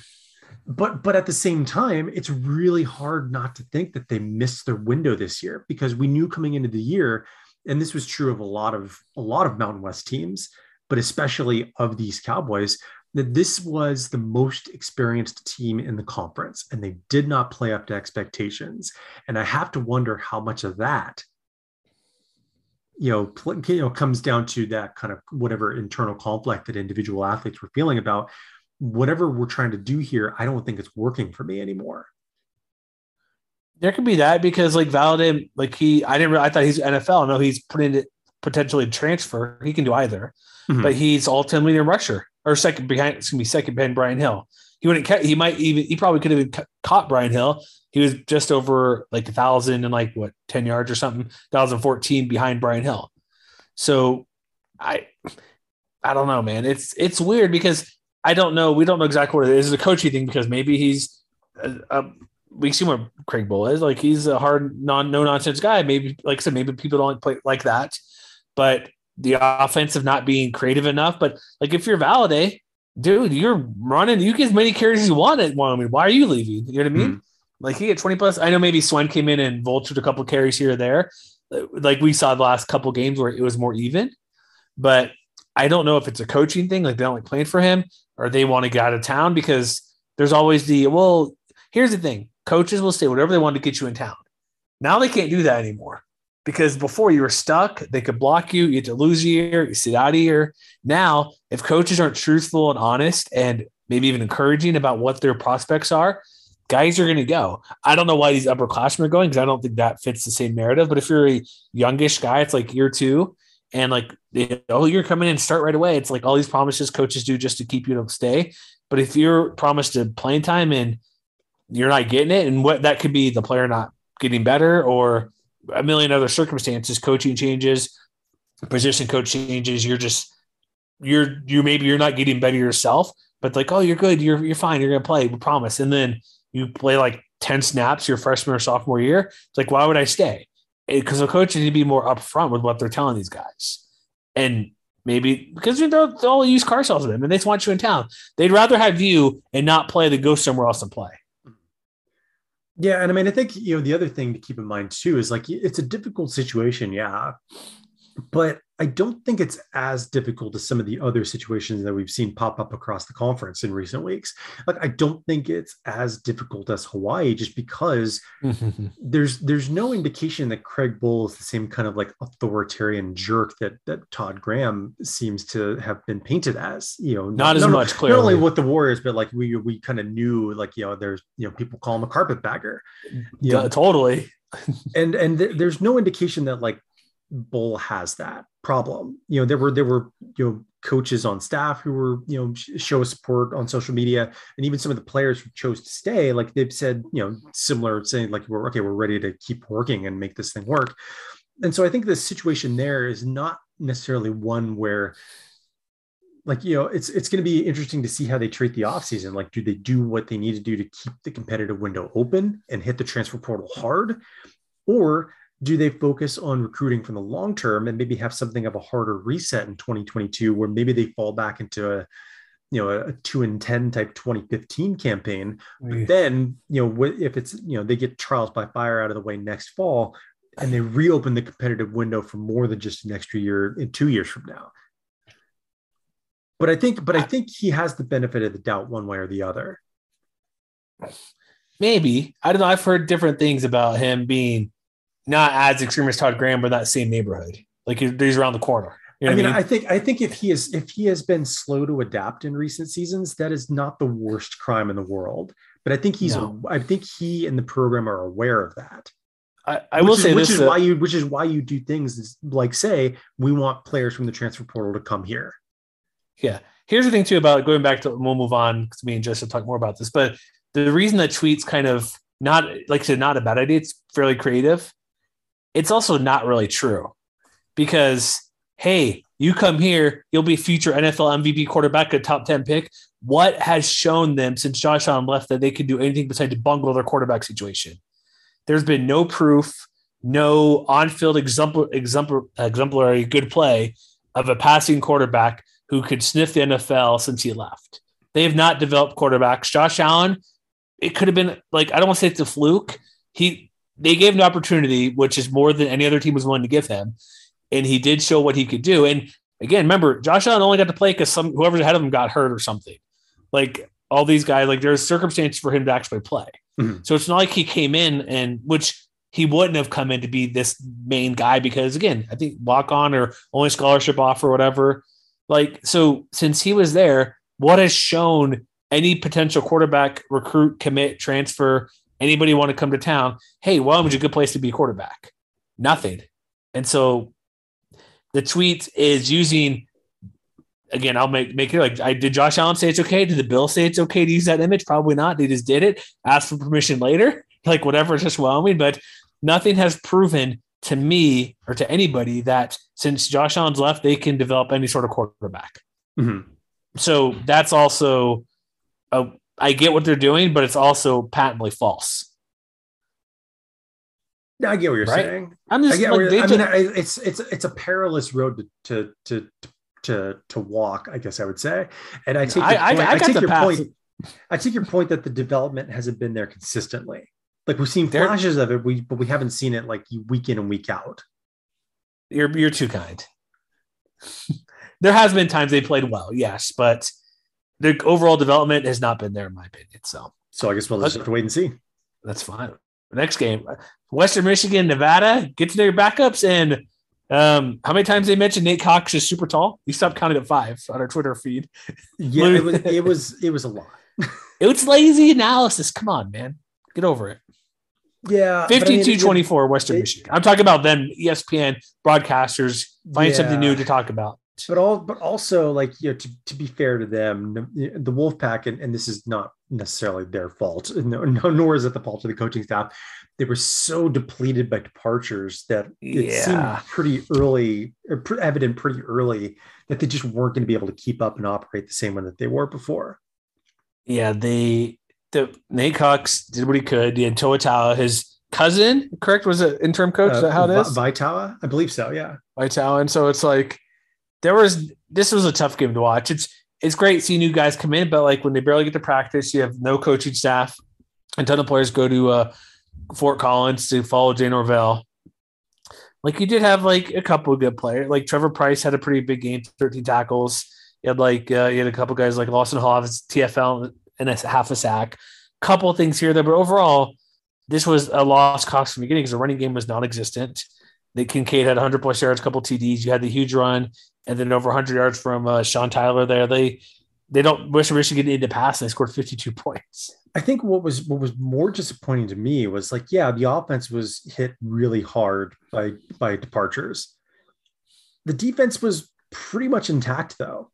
but but at the same time, it's really hard not to think that they missed their window this year because we knew coming into the year, and this was true of a lot of a lot of Mountain West teams, but especially of these Cowboys, that this was the most experienced team in the conference, and they did not play up to expectations. And I have to wonder how much of that you know, pl- you know, comes down to that kind of whatever internal conflict that individual athletes were feeling about whatever we're trying to do here. I don't think it's working for me anymore. There could be that because like Valadin, like he, I didn't. Re- I thought he's NFL. No, he's putting it potentially transfer. He can do either, Mhm. but he's ultimately a rusher or second behind. Gonna be second behind Brian Hill. He wouldn't. He might even. He probably could have caught Brian Hill. He was just over like a thousand and like what ten yards or something. Thousand fourteen behind Brian Hill. So, I, I don't know, man. It's it's weird because I don't know. We don't know exactly what it is. It's a coaching thing because maybe he's. A, a, we see what Craig Bohl is like. He's a hard, non, no nonsense guy. Maybe, like I said, maybe people don't play like that. But the offensive not being creative enough. But like if you're Valladay, dude, you're running. You get as many carries as you want at Wyoming. Why are you leaving? You know what I mean? Hmm. Like he had 20 plus. I know maybe Swen came in and vultured a couple carries here or there, like we saw the last couple games where it was more even. But I don't know if it's a coaching thing, like they don't like playing for him, or they want to get out of town because there's always the well. Here's the thing: coaches will say whatever they want to get you in town. Now they can't do that anymore because before you were stuck, they could block you, you had to lose a year, you sit out of year. Now, if coaches aren't truthful and honest and maybe even encouraging about what their prospects are, guys are going to go. I don't know why these upperclassmen are going because I don't think that fits the same narrative. But if you're a youngish guy, it's like year two, and like oh, you're coming in start right away. It's like all these promises coaches do just to keep you to stay. But if you're promised a playing time and you're not getting it, and what that could be the player not getting better or a million other circumstances, coaching changes, position coach changes, you're just you're you maybe you're not getting better yourself, but like, oh, you're good, you're you're fine, you're gonna play, we promise. And then you play like 10 snaps your freshman or sophomore year. It's like, why would I stay? Because the coaches need to be more upfront with what they're telling these guys. And maybe because they'll, they'll use car sales with them and they just want you in town. They'd rather have you and not play than go somewhere else and play. Yeah, and I mean, I think you know the other thing to keep in mind too is like it's a difficult situation, yeah, but I don't think it's as difficult as some of the other situations that we've seen pop up across the conference in recent weeks. Like, I don't think it's as difficult as Hawaii, just because there's there's no indication that Craig Bohl is the same kind of like authoritarian jerk that that Todd Graham seems to have been painted as. You know, Not as much, Not only with the Warriors, but like we we kind of knew like you know there's you know people call him a carpetbagger. Yeah, totally. and and th- there's no indication that like Bohl has that problem. You know, there were there were you know coaches on staff who were you know show support on social media, and even some of the players who chose to stay, like they've said, you know, similar saying like we're okay, we're ready to keep working and make this thing work. And so I think the situation there is not necessarily one where like you know, it's it's going to be interesting to see how they treat the offseason. Like, do they do what they need to do to keep the competitive window open and hit the transfer portal hard, or do they focus on recruiting from the long term and maybe have something of a harder reset in 2022, where maybe they fall back into a you know a two and ten type 2015 campaign, but then you know if it's you know they get trials by fire out of the way next fall and they reopen the competitive window for more than just an extra year in two years from now. But I think, but I think he has the benefit of the doubt one way or the other. Maybe I don't know. I've heard different things about him being not as extreme as Todd Graham, but that same neighborhood. Like he's around the corner. You know I mean, I, mean? I think I think if he is if he has been slow to adapt in recent seasons, that is not the worst crime in the world. But I think he's No. I think he and the program are aware of that. I, I will is, say which this: is uh, why you which is why you do things is like say we want players from the transfer portal to come here. Yeah. Here's the thing too about going back to we'll move on because me and Joseph talk more about this. But the reason that tweets kind of not like I said, not a bad idea, it's fairly creative. It's also not really true. Because hey, you come here, you'll be future NFL MVP quarterback, a top 10 pick. What has shown them since Josh Allen left that they can do anything besides bungle their quarterback situation? There's been no proof, no on-field exemplar, exemplar, exemplary good play of a passing quarterback who could sniff the NFL since he left. They have not developed quarterbacks. Josh Allen, it could have been like I don't want to say it's a fluke. He they gave him an opportunity, which is more than any other team was willing to give him, and he did show what he could do. And again, remember, Josh Allen only got to play because some whoever's ahead of him got hurt or something. Like all these guys, like there's circumstances for him to actually play. Mhm. So it's not like he came in and which he wouldn't have come in to be this main guy because again, I think walk on or only scholarship offer or whatever. Like so, since he was there, what has shown any potential quarterback recruit, commit, transfer, anybody want to come to town? Hey, Wyoming's a good place to be a quarterback. Nothing. And so the tweet is using again, I'll make make it like I did Josh Allen say it's okay? Did the bill say it's okay to use that image? Probably not. They just did it, asked for permission later, like whatever, it's just Wyoming, but nothing has proven to me or to anybody that since Josh Allen's left, they can develop any sort of quarterback. Mhm. So that's also uh, I get what they're doing, but it's also patently false. I get what you're Right? saying. I'm I just get like I mean, just- I, it's it's it's a perilous road to to to to to walk. I guess I would say, and I take your I- I- point, I take your path. point. I take your point that the development hasn't been there consistently. Like we've seen flashes of it, we but we haven't seen it like week in and week out. You're you're too kind. there has been times they played well, yes, but the overall development has not been there in my opinion. So So I guess we'll just have to wait and see. that's fine. Next game, Western Michigan, Nevada. Get to know your backups and um, how many times they mentioned Nate Cox is super tall? You stopped counting at five on our Twitter feed. Yeah, it was it was it was a lot. It was lazy analysis. Come on, man. Get over it. Yeah, but I mean, 24 Western it- Michigan. I'm talking about them, ESPN broadcasters. Find something new to talk about. But all but also like you know to, to be fair to them the wolfpack and, and this is not necessarily their fault no, no nor is it the fault of the coaching staff they were so depleted by departures that it Yeah. seemed pretty early or evident pretty early that they just weren't going to be able to keep up and operate the same way that they were before Yeah, they the Nate Cox did what he could. He had his cousin, correct? Was it interim coach? is that how it Uh, is? Vi- Vai Taua? i believe so yeah Vital. And so it's like there was this was a tough game to watch. It's it's great seeing new guys come in, but like when they barely get to practice, you have no coaching staff. A ton of players go to uh, Fort Collins to follow Jay Norvell. Like you did have like a couple of good players. Like Trevor Price had a pretty big game, 13 tackles. You had like uh, you had a couple guys like Lawson Hall, TFL and a half a sack. Couple things here there, but overall, this was a lost cause from the beginning because the running game was non-existent. The Kincaid had 100 plus yards, a couple TDs. You had the huge run, and then over 100 yards from uh, Sean Tyler. There, they they don't Western Michigan needed to pass, and they scored 52 points. I think what was what was more disappointing to me was like, yeah, the offense was hit really hard by by departures. The defense was pretty much intact though.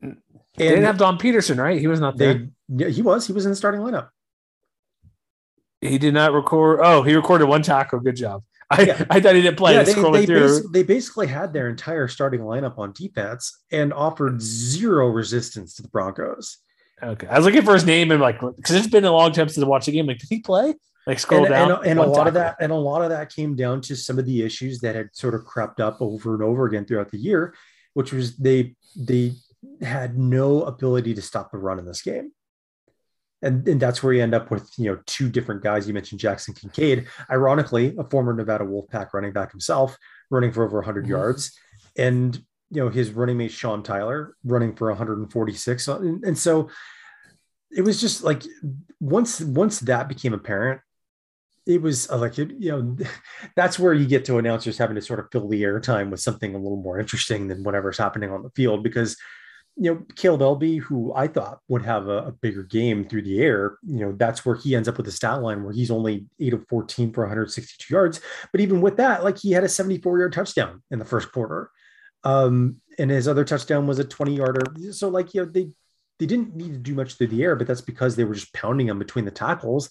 They didn't have Don Peterson, right? He was not there. they yeah, he was he was in the starting lineup. he did not record. Oh, he recorded one tackle. Good job. I, Yeah. I thought he didn't play. yeah, they, they, they basically had their entire starting lineup on defense and offered zero resistance to the Broncos. Okay, I was looking for his name and like because it's been a long time since I watched the game. Like, did he play? Like, scroll and, down. and, and a lot of that and a lot of that came down to some of the issues that had sort of crept up over and over again throughout the year which was they they had no ability to stop the run in this game and, and that's where you end up with you know two different guys. You mentioned jackson kincaid. Ironically a former nevada wolfpack running back himself running for over 100 Mhm. yards. And you know his running mate sean tyler running for 146 and, and so it was just like once once that became apparent it was uh, like you know that's where you get to announcers having to sort of fill the airtime with something a little more interesting than whatever's happening on the field because you know Kaleb Eleby, who I thought would have a, a bigger game through the air, you know that's where he ends up with a stat line where he's only eight of fourteen for 162 yards, but even with that, like he had a 74 yard touchdown in the first quarter, um, and his other touchdown was a 20 yarder. So like you know they they didn't need to do much through the air, but that's because they were just pounding them between the tackles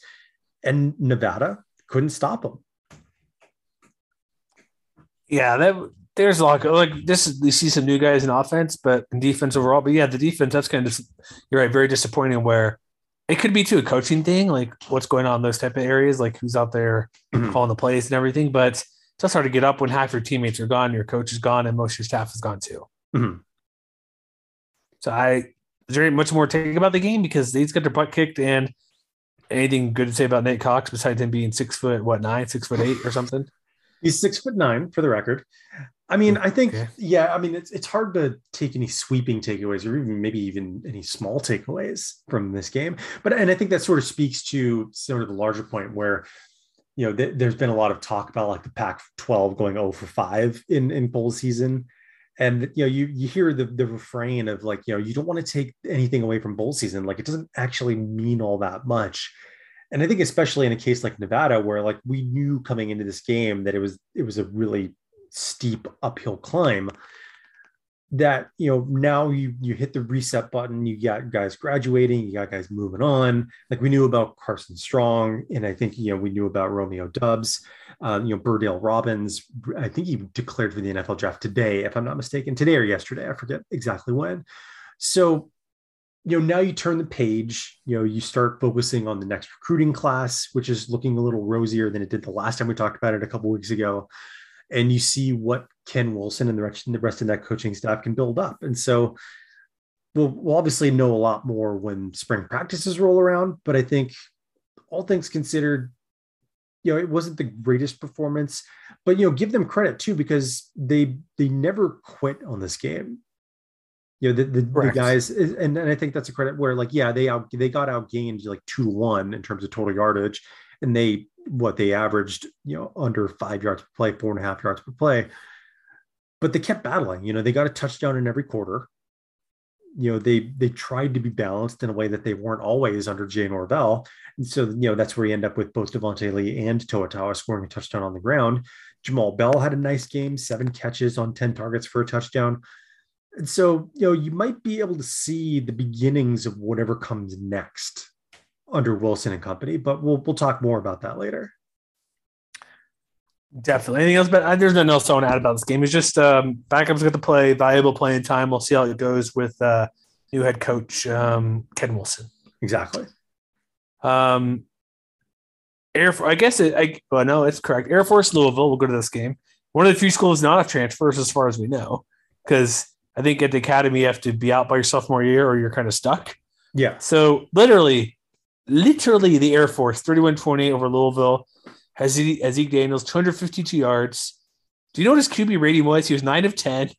and Nevada couldn't stop them. Yeah, that there's a lot of, like this. is- We see some new guys in offense, but in defense overall. But yeah, the defense that's kind of you're right, very disappointing. Where it could be too a coaching thing, like what's going on in those type of areas, like who's out there Mhm. calling the plays and everything. But it's just hard to get up when half your teammates are gone, your coach is gone, and most of your staff is gone too. Mhm. So I is there much more to take about the game because these got their butt kicked and anything good to say about Nate Cox besides him being six foot what nine, six foot eight or something? He's six foot nine for the record. I mean, I think, Okay. yeah, I mean, it's it's hard to take any sweeping takeaways or even maybe even any small takeaways from this game. But and I think that sort of speaks to sort of the larger point where, you know, th- there's been a lot of talk about like the Pac-12 going 0 for five in in bowl season. And you know, you you hear the the refrain of like, you know, you don't want to take anything away from bowl season. Like it doesn't actually mean all that much and I think especially in a case like Nevada, where like we knew coming into this game that it was it was a really steep uphill climb. That you know now you you hit the reset button, you got guys graduating, you got guys moving on. Like we knew about Carson Strong, and I think you know we knew about Romeo Doubs, uh, you know Burdale Robbins. I think he declared for the NFL draft today, if I'm not mistaken, today or yesterday. I forget exactly when. So you know now you turn the page you know you start focusing on the next recruiting class which is looking a little rosier than it did the last time we talked about it a couple weeks ago and you see what ken wilson and the rest, the rest of that coaching staff can build up. And so we'll, we'll obviously know a lot more when spring practices roll around but i think all things considered you know it wasn't the greatest performance but you know give them credit too because they they never quit on this game. You know the, the, the guys and, and i think that's a credit where like yeah they out they got outgained like two to one in terms of total yardage and they what they averaged you know under five yards per play four and a half yards per play. But they kept battling you know they got a touchdown in every quarter. You know they they tried to be balanced in a way that they weren't always under jay norvell. And so you know that's where you end up with both devontae lee and Toa Taua scoring a touchdown on the ground. Jamaal bell had a nice game seven catches on 10 targets for a touchdown. And so, you know, you might be able to see the beginnings of whatever comes next under Wilson and company, but we'll we'll talk more about that later. Definitely. Anything else? But there's nothing else I want to add about this game. It's just um, backups get to play, valuable playing time. We'll see how it goes with uh, new head coach um, Ken Wilson. Exactly. Um, Air, I guess it. I, well, no, it's correct. Air Force Louisville. We'll go to this game. One of the few schools not have transfers, as far as we know, because I think at the academy you have to be out by your sophomore year or you're kind of stuck. Yeah. So literally, literally the Air Force 31-28 over Louisville has Zeke Daniels 252 yards. Do you know what his QB rating was? He was 9 of 10.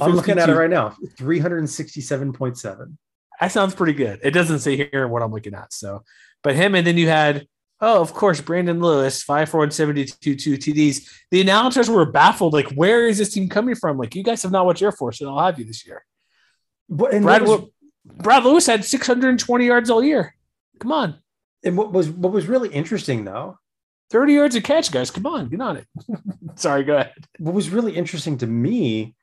I'm looking at it right now. 367.7. That sounds pretty good. It doesn't say here what I'm looking at. So, but him and then you had, oh, of course, Brandon Lewis, 5 for 172, two TDs. The announcers were baffled. Like, where is this team coming from? Like, you guys have not watched Air Force, and I'll have you this year. But and Brad, was, Brad Lewis had 620 yards all year. Come on. and what was what was really interesting though, 30 yards of catch, guys. Come on. Get on it. Sorry, go ahead. what was really interesting to me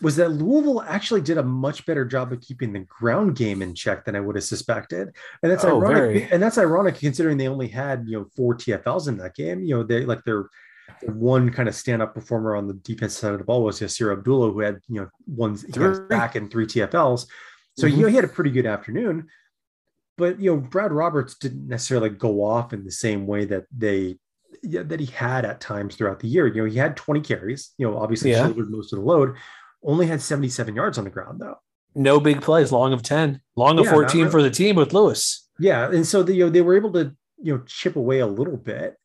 was that Louisville actually did a much better job of keeping the ground game in check than I would have suspected. And that's Oh, ironic. very. And that's ironic considering they only had, you know, four TFLs in that game. You know, they like their The one kind of stand-up performer on the defense side of the ball was Yasir Abdullah, who had you know one back and three TFLs. So mm-hmm. you know he had a pretty good afternoon. But you know, Brad Roberts didn't necessarily go off in the same way that they yeah, that he had at times throughout the year. You know, he had 20 carries, you know, obviously yeah. shouldered most of the load, only had 77 yards on the ground though. No big plays, long of 10, long of yeah, 14 really. for the team with Lewis. Yeah. And so the, you know, they were able to, you know, chip away a little bit,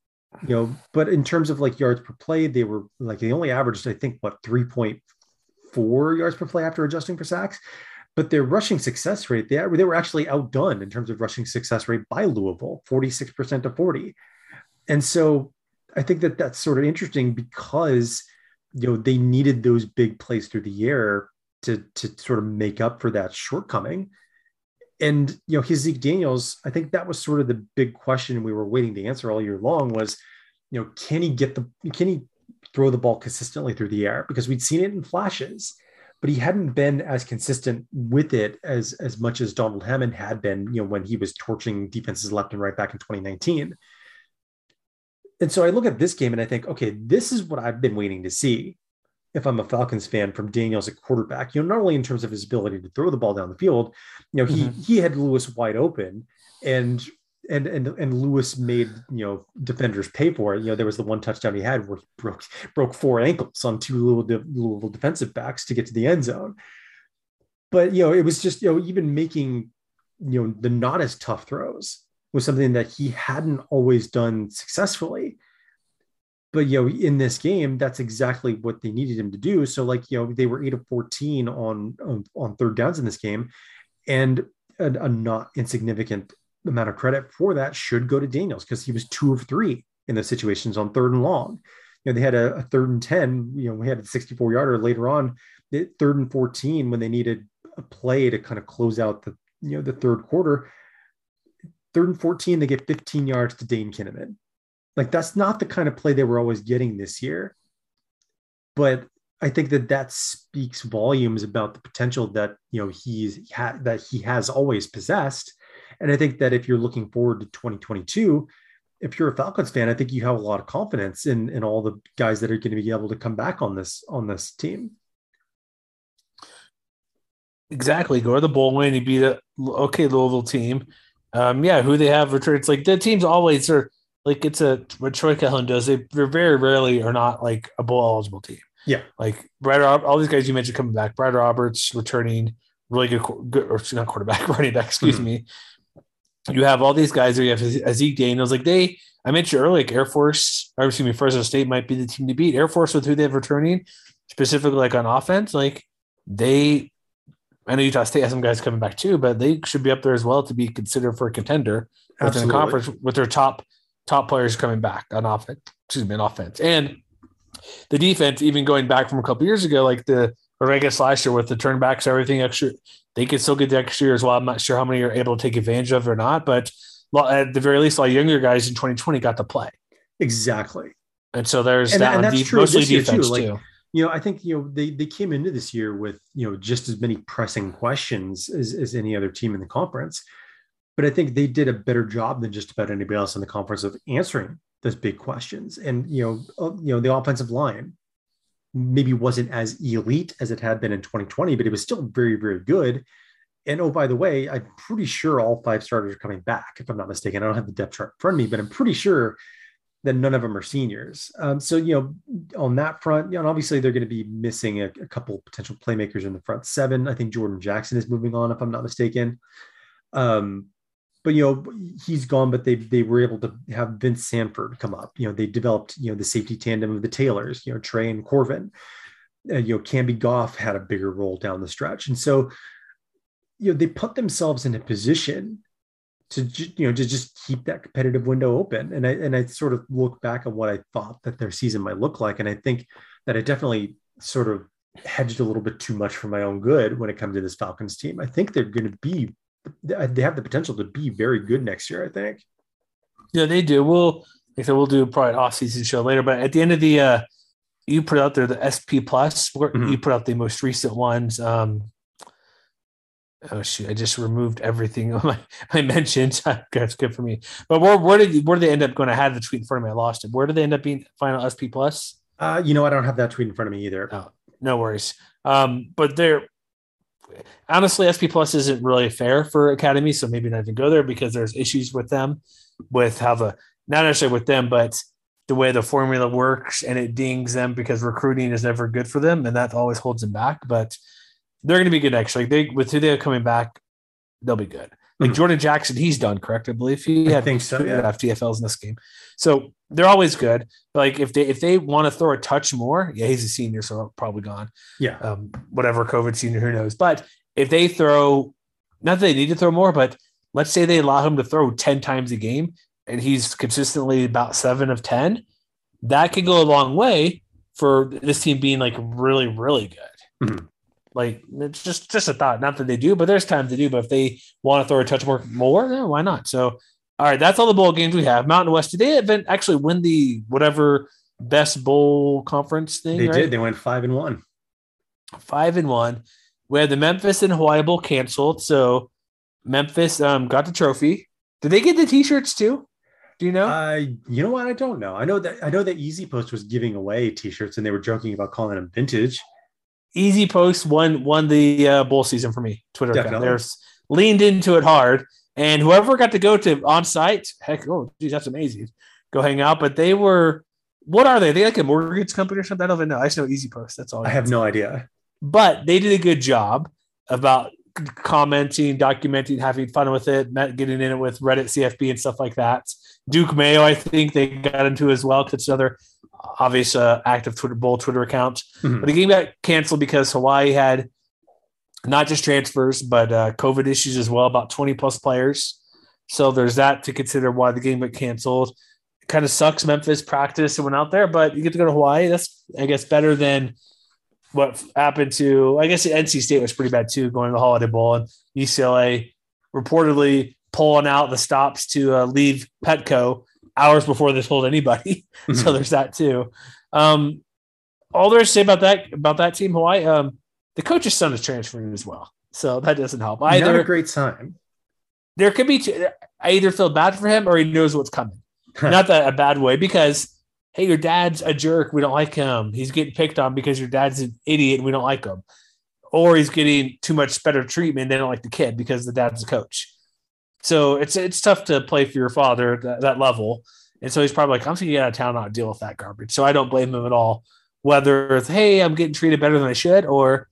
you know, but in terms of like yards per play, they were like they only averaged, I think, what 3.4 yards per play after adjusting for sacks. But their rushing success rate, they, they were actually outdone in terms of rushing success rate by Louisville, 46% to 40 and so I think that that's sort of interesting because you know they needed those big plays through the air to to sort of make up for that shortcoming. And you know, his Zeke Daniels, I think that was sort of the big question we were waiting to answer all year long was, you know, can he get the can he throw the ball consistently through the air? Because we'd seen it in flashes, but he hadn't been as consistent with it as as much as Donald Hammond had been, you know, when he was torching defenses left and right back in 2019 and so I look at this game and I think, okay, this is what I've been waiting to see if I'm a Falcons fan from Daniels at quarterback, you know, not only in terms of his ability to throw the ball down the field, you know, he mm-hmm. he had Lewis wide open and and and and Lewis made you know defenders pay for it. You know, there was the one touchdown he had where he broke broke four ankles on two little little defensive backs to get to the end zone. But you know, it was just you know even making you know the not as tough throws was something that he hadn't always done successfully. But you know, in this game, that's exactly what they needed him to do. So, like, you know, they were eight of 14 on on, on third downs in this game, and a, a not insignificant amount of credit for that should go to Daniels because he was two of three in those situations on third and long. You know, they had a, a third and 10, you know, we had a 64 yarder later on, third and 14 when they needed a play to kind of close out the, you know, the third quarter third and 14, they get 15 yards to Dane Kinnaman. Like that's not the kind of play they were always getting this year. But I think that that speaks volumes about the potential that you know he's ha- that he has always possessed. And I think that if you're looking forward to 2022, if you're a Falcons fan, I think you have a lot of confidence in in all the guys that are going to be able to come back on this on this team. Exactly. Go to the bowl win. You beat a okay Louisville team. Um, yeah, who they have returned. It's like the teams always are like it's a what Troy Calhoun does. They they're very rarely are not like a bowl eligible team. Yeah, like Brad, all these guys you mentioned coming back. Brad Roberts returning, really good, good or not quarterback, running back. Excuse mm-hmm. me. You have all these guys. You have Zeke Daniels. Like they, I mentioned earlier, like Air Force, or excuse me, Fresno State might be the team to beat. Air Force with who they have returning, specifically like on offense, like they I know Utah State has some guys coming back too, but they should be up there as well to be considered for a contender within the conference with their top top players coming back on offense. Excuse me, on offense and the defense. Even going back from a couple years ago, like the or I guess last year with the turnbacks, everything extra, they could still get the extra year as well. I'm not sure how many are able to take advantage of or not, but at the very least, a lot of younger guys in 2020 got to play. Exactly. And so there's and, that and that's deep, true mostly defense too. Like, too you know, I think you know they they came into this year with you know just as many pressing questions as, as any other team in the conference, but I think they did a better job than just about anybody else in the conference of answering those big questions. And you know, uh, you know, the offensive line maybe wasn't as elite as it had been in 2020, but it was still very very good. And oh, by the way, I'm pretty sure all five starters are coming back, if I'm not mistaken. I don't have the depth chart in front of me, but I'm pretty sure that none of them are seniors. Um, so, you know, on that front, you know, obviously they're going to be missing a, a, couple potential playmakers in the front seven. I think Jordan Jackson is moving on, if I'm not mistaken. Um, but you know, he's gone, but they they were able to have Vince Sanford come up. You know, they developed you know the safety tandem of the Taylors, you know, Trey and Corvin. You know, Camby Goff had a bigger role down the stretch, and so you know they put themselves in a position to you know to just keep that competitive window open and i and i sort of look back on what i thought that their season might look like and i think that i definitely sort of hedged a little bit too much for my own good when it comes to this falcons team i think they're going to be they have the potential to be very good next year i think yeah they do we'll like I said, we'll do probably an off-season show later but at the end of the uh you put out there the sp plus mm-hmm. you put out the most recent ones um Oh shoot! I just removed everything I mentioned. That's good for me. But where where did where did they end up going? I had the tweet in front of me. I lost it. Where did they end up being final SP plus? Uh, you know, I don't have that tweet in front of me either. No, no worries. Um, but they're honestly SP plus isn't really fair for Academy, so maybe not even go there because there's issues with them, with how the not necessarily with them, but the way the formula works, and it dings them because recruiting is never good for them, and that always holds them back. But they're going to be good. Like they with who they're coming back, they'll be good. Like Mhm. Jordan Jackson, he's done correct, I believe. He I think so, yeah. FTFLs in this game, so they're always good. But like if they if they want to throw a touch more, yeah, he's a senior, so probably gone. Yeah. Um, whatever COVID senior, who knows? But if they throw, not that they need to throw more, but let's say they allow him to throw ten times a game, and he's consistently about seven of ten, that could go a long way for this team being like really really good. Mhm. Like it's just just a thought. Not that they do, but there's time to do. But if they want to throw a touch more, more, then why not? So, all right, that's all the bowl games we have. Mountain West. Did they event actually win the whatever best bowl conference thing? They right? did. They went five and one. five and one. We had the Memphis and Hawaii Bowl canceled, so Memphis um, got the trophy. Did they get the T-shirts too? Do you know? I, you know what? I don't know. I know that I know that EasyPost was giving away T-shirts, and they were joking about calling them vintage. EasyPost won won the uh, bowl season for me. Twitter account. There's leaned into it hard, and whoever got to go to on site, heck, oh geez, that's amazing. Go hang out, but they were. What are they? Are they like a mortgage company or something? I don't even know. I just know EasyPost. That's all. I have no idea. but they did a good job about commenting, documenting, having fun with it, getting in it with Reddit, CFB, and stuff like that. Duke Mayo, I think they got into as well it's another obvious uh, active Twitter bowl Twitter account. Mhm. But the game got canceled because Hawaii had not just transfers, but uh, COVID issues as well, about 20 plus players. So there's that to consider why the game got canceled. Kind of sucks Memphis practice and went out there, but you get to go to Hawaii. That's, I guess, better than what happened to, I guess, NC State was pretty bad too, going to the Holiday Bowl and UCLA reportedly pulling out the stops to uh, leave Petco hours before they told anybody. so there's that too. Um, all there is to say about that about that team, Hawaii. Um, the coach's son is transferring as well, so that doesn't help Not either. a great sign. there could be. Two, I either feel bad for him or he knows what's coming. Not that a bad way, because hey, your dad's a jerk. We don't like him. He's getting picked on because your dad's an idiot. and We don't like him, or he's getting too much better treatment. They don't like the kid because the dad's a coach. So it's it's tough to play for your father at that, that level. And so he's probably like, I'm just gonna get out of town, and not deal with that garbage. So I don't blame him at all. Whether it's hey, I'm getting treated better than I should, or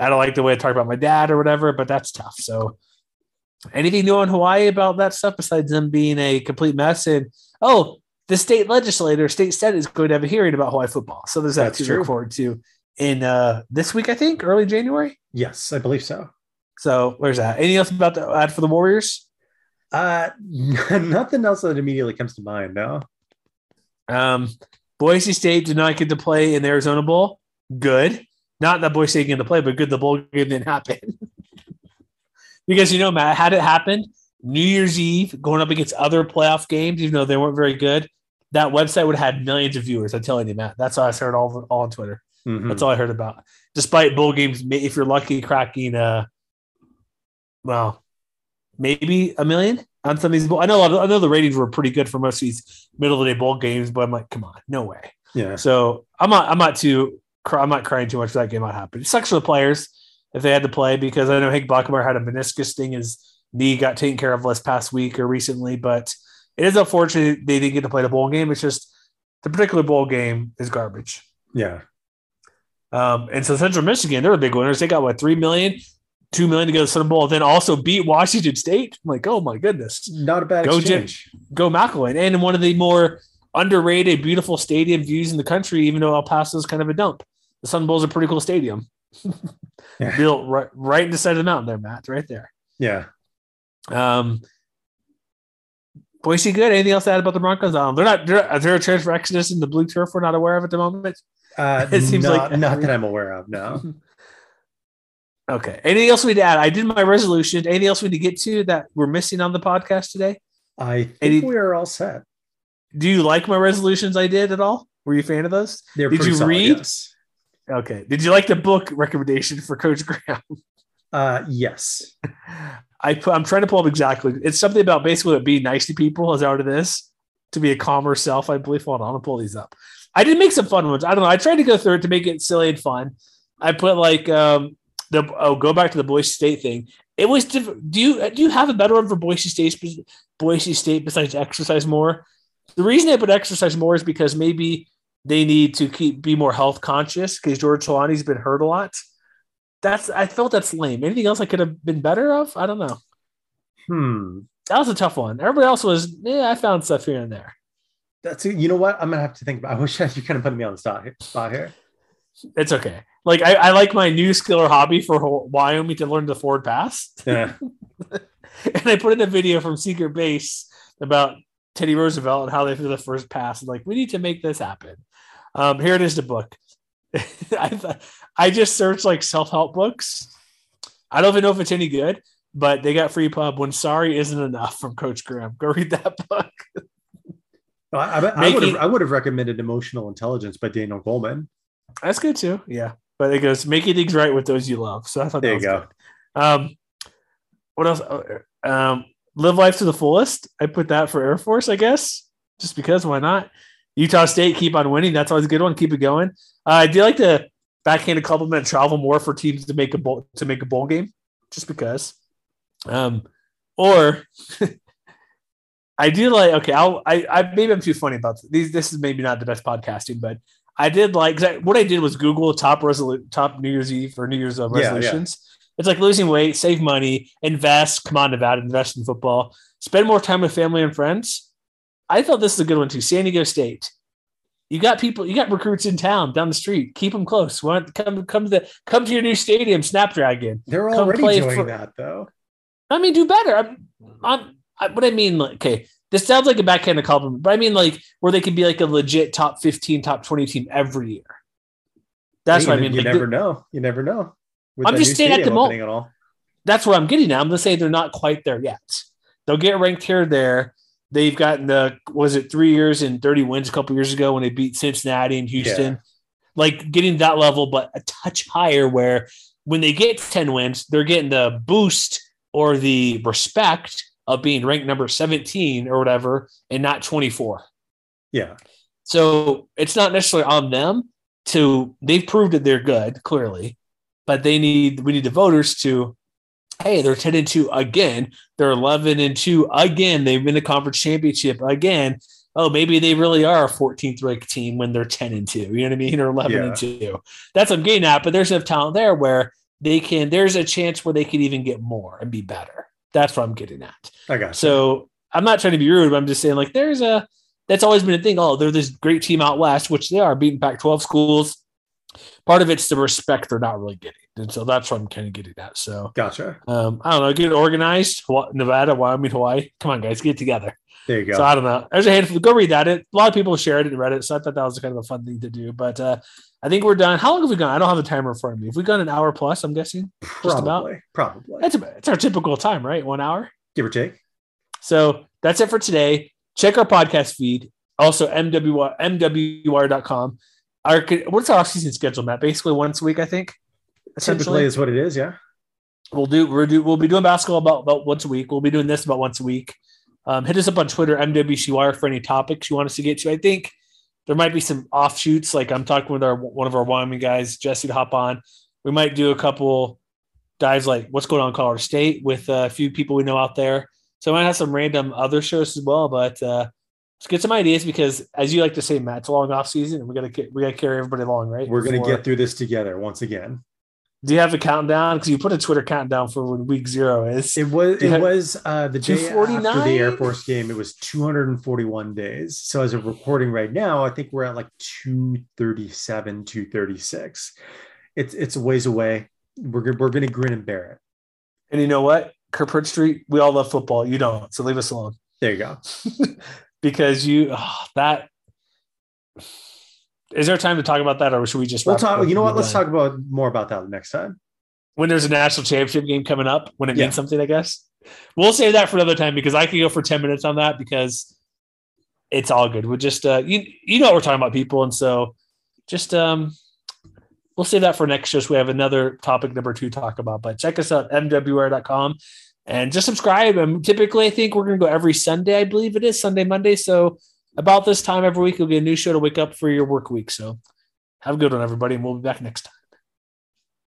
I don't like the way I talk about my dad or whatever, but that's tough. So anything new on Hawaii about that stuff besides them being a complete mess? And oh, the state legislator, state senate is going to have a hearing about Hawaii football. So there's that That's to true. look forward to in uh this week, I think, early January. Yes, I believe so. So where's that? Anything else about the ad for the Warriors? Uh, nothing else that immediately comes to mind. No. Um, Boise State did not get to play in the Arizona Bowl. Good. Not that Boise State get to play, but good the bowl game didn't happen. because you know, Matt, had it happened, New Year's Eve going up against other playoff games, even though they weren't very good, that website would have had millions of viewers. I'm telling you, Matt. That's all I heard all, all on Twitter. Mhm. That's all I heard about. Despite bowl games, if you're lucky, cracking uh, well, maybe a million on some of these. Bowl. I know a I know the ratings were pretty good for most of these middle of the day bowl games, but I'm like, come on, no way. Yeah. So I'm not I'm not too cry- I'm not crying too much for that game not happening. It sucks for the players if they had to play because I know Hank Bachmeier had a meniscus thing. His knee got taken care of last past week or recently, but it is unfortunate they didn't get to play the bowl game. It's just the particular bowl game is garbage. Yeah. Um, and so Central Michigan, they're the big winners. They got what three million, two million to go to the Super Bowl, then also beat Washington State. I'm like, oh my goodness, Not a bad Go exchange. go McElwain, and in one of the more underrated, beautiful stadium views in the country, even though El Paso is kind of a dump. The Sun Bowl's a pretty cool stadium. Yeah. Built right, right in the side of the mountain there, Matt, right there. Yeah. Um, Boise good. Anything else to add about the Broncos? Um, they're not. They're, is there a transfer exodus in the blue turf we're not aware of at the moment? Uh, It seems not, like- not that I'm aware of. No. Okay. Anything else we need to add? I did my resolution. Anything else we need to get to that we're missing on the podcast today? I think Any- we are all set. Do you like my resolutions I did at all? Were you a fan of those? They're Did you solid, read? yes. Okay. Did you like the book recommendation for Coach Graham? Uh, yes. I put, I'm trying to pull up exactly. It's something about basically being nice to people. as that of this To be a calmer self, I believe. Hold on, I'm gonna pull these up. I did make some fun ones. I don't know. I tried to go through it to make it silly and fun. I put like um the oh go back to the Boise State thing. It was do you do you have a better one for Boise State Boise State besides exercise more? The reason I put exercise more is because maybe they need to keep be more health conscious because George Holani's been hurt a lot. That's I felt that's lame. Anything else I could have been better of? I don't know. Hmm. That was a tough one. Everybody else was yeah. I found stuff here and there. That's you know what I'm gonna have to think about. I wish you kind of put me on the spot here. Spot here. It's okay. Like I, I like my new skill or hobby for Wyoming to learn the forward pass. Yeah. and I put in a video from Secret Base about Teddy Roosevelt and how they threw the first pass. Like we need to make this happen. Um, here it is, the book. I I just searched like self help books. I don't even know if it's any good, but they got free pub when sorry isn't enough from Coach Graham. Go read that book. I, I, I would have I would have recommended Emotional Intelligence by Daniel Goleman. That's good too. Yeah, but it goes making things right with those you love. So I thought there you go. Good. Um, what else? Um, live life to the fullest. I put that for Air Force, I guess, just because. Why not? Utah State keep on winning. That's always a good one. Keep it going. Uh, I do like to backhand a compliment travel more for teams to make a bowl to make a bowl game, just because. Um, or I do like okay. I'll I, I maybe I'm too funny about these. This is maybe not the best podcasting, but I did like I, what I did was Google top resolu- top New Year's Eve or New Year's uh, resolutions. Yeah, yeah. It's like losing weight, save money, invest. Come on, Nevada, invest in football, spend more time with family and friends. I thought this is a good one too. San Diego State. You got people, you got recruits in town down the street. Keep them close. Want come come to the, come to your new stadium, Snapdragon. They're already doing for, that though. I mean, do better. I'm, I'm I, what I mean, like, okay, this sounds like a backhanded compliment, but I mean, like, where they could be like a legit top 15, top 20 team every year. That's what I mean. You like, never know. You never know. I'm just saying at the moment. That's what I'm getting at. I'm going to say they're not quite there yet. They'll get ranked here or there. They've gotten the, was it three years and 30 wins a couple years ago when they beat Cincinnati and Houston? Yeah. Like getting that level, but a touch higher where when they get 10 wins, they're getting the boost or the respect of being ranked number 17 or whatever and not 24. Yeah. So it's not necessarily on them to they've proved that they're good, clearly, but they need we need the voters to hey, they're 10 and 2 again. They're 11 and 2 again. They've been a conference championship again. Oh, maybe they really are a 14th ranked team when they're 10 and 2. You know what I mean? Or 11 yeah. and 2. That's what I'm getting at. But there's enough talent there where they can, there's a chance where they could even get more and be better. That's what I'm getting at. I got you. So I'm not trying to be rude, but I'm just saying, like, there's a that's always been a thing. Oh, they're this great team out west, which they are beating Pac 12 schools. Part of it's the respect they're not really getting. And so that's what I'm kind of getting at. So gotcha. Um, I don't know, get organized. Nevada, Wyoming, Hawaii. Come on, guys, get together. There you go. So I don't know. There's a handful. Go read that. It, a lot of people shared it and read it. So I thought that was kind of a fun thing to do. But uh, I think we're done. How long have we gone? I don't have a timer in front of me. Have we gone an hour plus? I'm guessing. Probably. Just about. Probably. That's a, it's our typical time, right? One hour, give or take. So that's it for today. Check our podcast feed. Also, MWR, MWR.com. Our, what's our off-season schedule, Matt? Basically once a week, I think. Typically is what it is, yeah. We'll do we'll do we'll be doing basketball about, about once a week. We'll be doing this about once a week. Um, hit us up on Twitter, MWCWire, for any topics you want us to get to. I think there might be some offshoots. Like I'm talking with our one of our Wyoming guys, Jesse, to hop on. We might do a couple dives like what's going on in Colorado State with a few people we know out there. So I might have some random other shows as well. But uh, let's get some ideas because, as you like to say, Matt, it's a long off season, and we got to we got to carry everybody along, right? We're going to get through this together once again. Do you have a countdown? Because you put a Twitter countdown for when week zero is. It was it have, was uh, the day after the Air Force game. It was 241 days. So as of recording right now, I think we're at like 237, 236. It's it's a ways away. We're we're to grin and bear it. And you know what? Kirk Herbstreit, we all love football. You don't, so leave us alone. There you go. because you oh, that is there time to talk about that, or should we just? We'll talk. You know what? Let's talk about more about that next time. When there's a national championship game coming up, when it yeah. means something, I guess we'll save that for another time because I can go for ten minutes on that because it's all good. We're just uh, you you know what we're talking about, people, and so just um we'll save that for next show. So we have another topic number two to talk about. But check us out, mwr.com and just subscribe. And typically, I think we're going to go every Sunday. I believe it is Sunday, Monday. So about this time every week, you'll get a new show to wake up for your work week. So have a good one, everybody, and we'll be back next time.